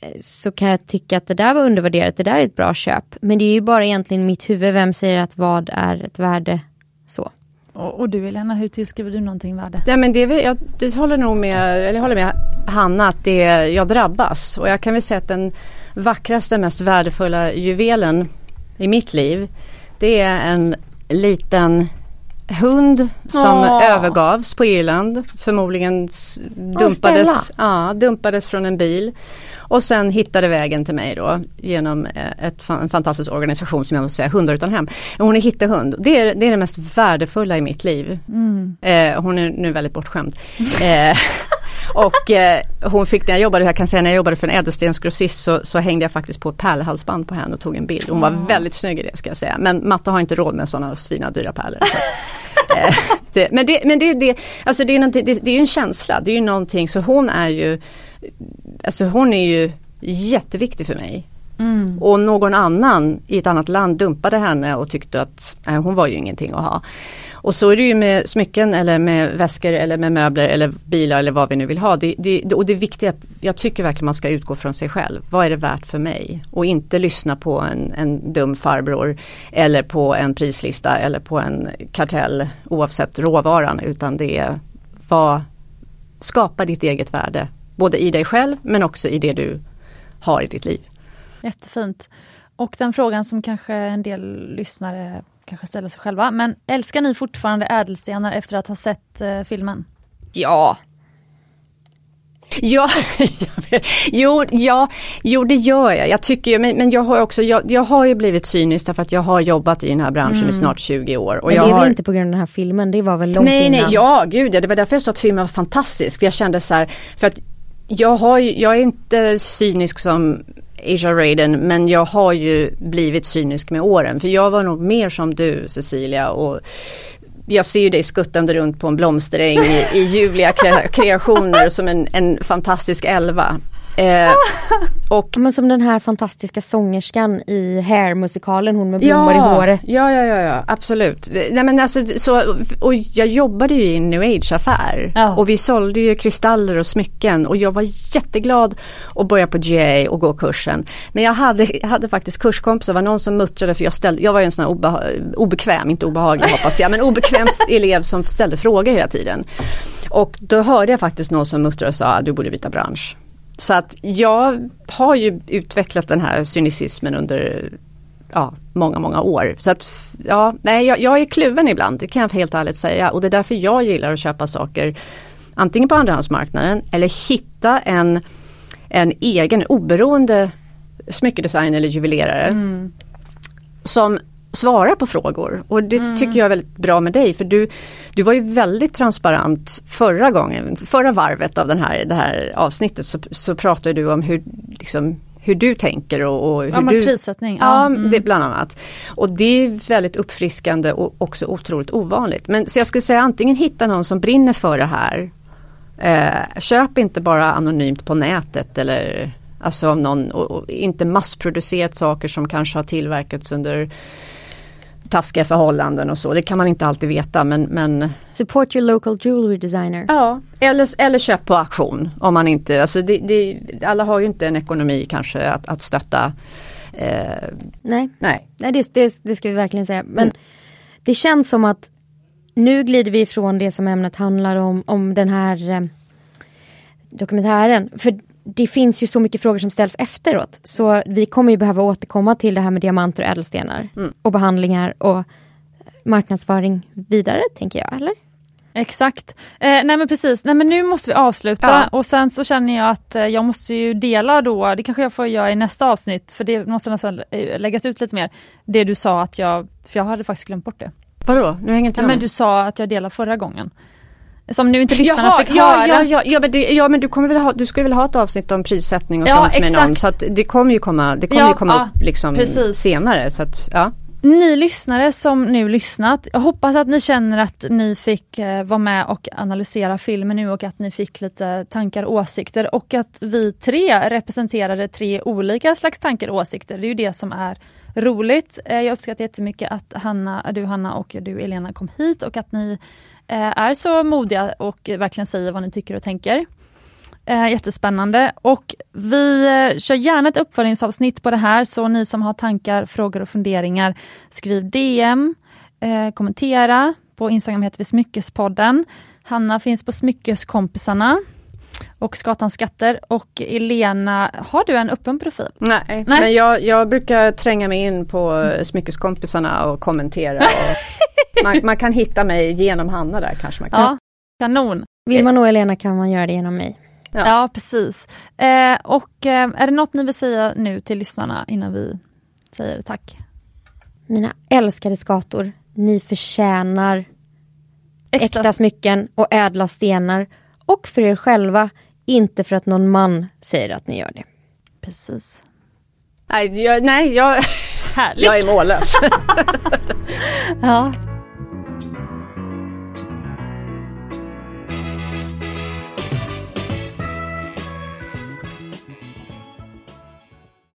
eh, så kan jag tycka att det där var undervärderat, det där är ett bra köp. Men det är ju bara egentligen mitt huvud, vem säger att vad är ett värde så. Och, och du Elena, hur tillskriver du någonting värde? Ja, men det, är jag, det håller nog med, eller jag håller med Hanna att det, jag drabbas. Och jag kan väl säga att den vackraste, mest värdefulla juvelen i mitt liv det är en liten hund som Åh. övergavs på Irland. Förmodligen dumpades, ja, dumpades från en bil. Och sen hittade vägen till mig då genom eh, ett, en fantastisk organisation som jag måste säga, Hundar utan hem. Hon är hittehund. Det är, det är det mest värdefulla i mitt liv. Mm. Eh, hon är nu väldigt bortskämd. Eh, och eh, hon fick när jag jobbade, jag kan säga när jag jobbade för en ädelstensgrossist så, så hängde jag faktiskt på ett pärlhalsband på henne och tog en bild. Hon var väldigt snygg i det ska jag säga. Men Matta har inte råd med sådana svina dyra pärlor. Eh, det, men det, men det, det, alltså det, är det, det är en känsla, det är ju någonting, så hon är ju, alltså hon är ju jätteviktig för mig. Mm. Och någon annan i ett annat land dumpade henne och tyckte att nej, hon var ju ingenting att ha. Och så är det ju med smycken eller med väskor eller med möbler eller bilar eller vad vi nu vill ha. Det, det, och det är viktigt att jag tycker verkligen man ska utgå från sig själv. Vad är det värt för mig? Och inte lyssna på en, en dum farbror eller på en prislista eller på en kartell oavsett råvaran utan det är vad skapa ditt eget värde. Både i dig själv men också i det du har i ditt liv. Jättefint. Och den frågan som kanske en del lyssnare kanske ställer sig själva, men älskar ni fortfarande ädelstenar efter att ha sett eh, filmen? Ja, Ja, jo, ja, jo det gör jag. Jag tycker ju, men, men jag har också, jag, jag har ju blivit cynisk därför att jag har jobbat i den här branschen i snart 20 år. Och men jag det är har... väl inte på grund av den här filmen, det var väl långt Nej, innan. nej, ja gud ja, det var därför jag sa att filmen var fantastisk. För jag kände så här, för att jag, har jag är inte cynisk som Asia Raiden men jag har ju blivit cynisk med åren. För jag var nog mer som du Cecilia och jag ser ju dig skuttande runt på en blomsteräng i, i ljuvliga kre- kreationer som en, en fantastisk elva. Eh, och Men som den här fantastiska sångerskan i Hair-musikalen, hon med blommor i håret. Ja, ja, ja, ja, absolut. Nej, men alltså, så, och jag jobbade ju i en new age-affär Ja. och vi sålde ju kristaller och smycken och jag var jätteglad att börja på GA och gå kursen. Men jag hade, jag hade faktiskt kurskompisar, det var någon som muttrade för jag ställde, jag var ju en sån här obeha- obekväm, inte obehaglig hoppas jag, men obekväm elev som ställde frågor hela tiden. Och då hörde jag faktiskt någon som muttrade och sa "Ah, du borde byta bransch. Så att jag har ju utvecklat den här cynicismen under ja, många, många år. Så att ja, nej, jag, jag är kluven ibland, det kan jag helt ärligt säga. Och det är därför jag gillar att köpa saker antingen på andrahandsmarknaden eller hitta en, en egen oberoende smyckedesigner eller juvelerare som svarar på frågor. Och det tycker jag är väldigt bra med dig för du, du var ju väldigt transparent förra gången, förra varvet av den här, det här avsnittet så, så pratade du om hur, liksom, hur du tänker och, och hur Ja, du prissättning. Ja, mm. det bland annat. Och det är väldigt uppfriskande och också otroligt ovanligt. Men så jag skulle säga antingen hitta någon som brinner för det här. Eh, köp inte bara anonymt på nätet eller alltså av någon och, och inte massproducerat saker som kanske har tillverkats under taskiga förhållanden och så. Det kan man inte alltid veta men, men Support your local jewelry designer. Ja, eller, eller köp på auktion om man inte, alltså det, det, alla har ju inte en ekonomi kanske att, att stötta. Eh, Nej, nej. Nej det, det, det ska vi verkligen säga. Men Mm. det känns som att nu glider vi ifrån det som ämnet handlar om, om den här eh, dokumentären. För det finns ju så mycket frågor som ställs efteråt. Så vi kommer ju behöva återkomma till det här med diamanter och ädelstenar. Mm. Och behandlingar och marknadsföring vidare, tänker jag. Eller? Exakt. Eh, nej men precis, nej men nu måste vi avsluta Ja. och sen så känner jag att eh, jag måste ju dela då, det kanske jag får göra i nästa avsnitt, för det måste nästan eh, läggas ut lite mer, det du sa att jag, för jag hade faktiskt glömt bort det. Vadå? Nu hänger inte jag men du sa att jag delade förra gången. Som nu inte lyssnarna Jaha, fick ja, höra. ja, ja, ja, men det, ja men du kommer väl ha, du skulle väl ha ett avsnitt om prissättning och Ja, sånt med exakt. någon så att det kommer ju komma, det kommer Ja, ju komma ja, upp liksom precis. senare så att ja. ni lyssnare som nu lyssnat, jag hoppas att ni känner att ni fick eh, vara med och analysera filmen nu och att ni fick lite tankar och åsikter och att vi tre representerade tre olika slags tankar och åsikter. Det är ju det som är roligt. Eh, jag uppskattar jättemycket att Hanna, du Hanna och du Elena kom hit och att ni Eh, är så modiga och verkligen säger vad ni tycker och tänker. Eh, jättespännande och vi eh, kör gärna ett uppföljningsavsnitt på det här så ni som har tankar, frågor och funderingar skriv DM, kommentera. På Instagram heter vi Smyckespodden. Hanna finns på Smyckeskompisarna och Skatans skatter och Elena, har du en öppen profil? Nej, Nej. men jag, jag, brukar tränga mig in på Smyckeskompisarna och kommentera. Och man, man, kan hitta mig genom Hanna där kanske man kan. Ja, kanon. Vill man nå Elena kan man göra det genom mig. Ja, ja precis. Eh, och eh, är det något ni vill säga nu till lyssnarna innan vi säger tack? Mina älskade skator, ni förtjänar äkta, äkta smycken och ädla stenar. Och för er själva, inte för att någon man säger att ni gör det. Precis. Nej, jag, nej, jag, jag är mållös. ja,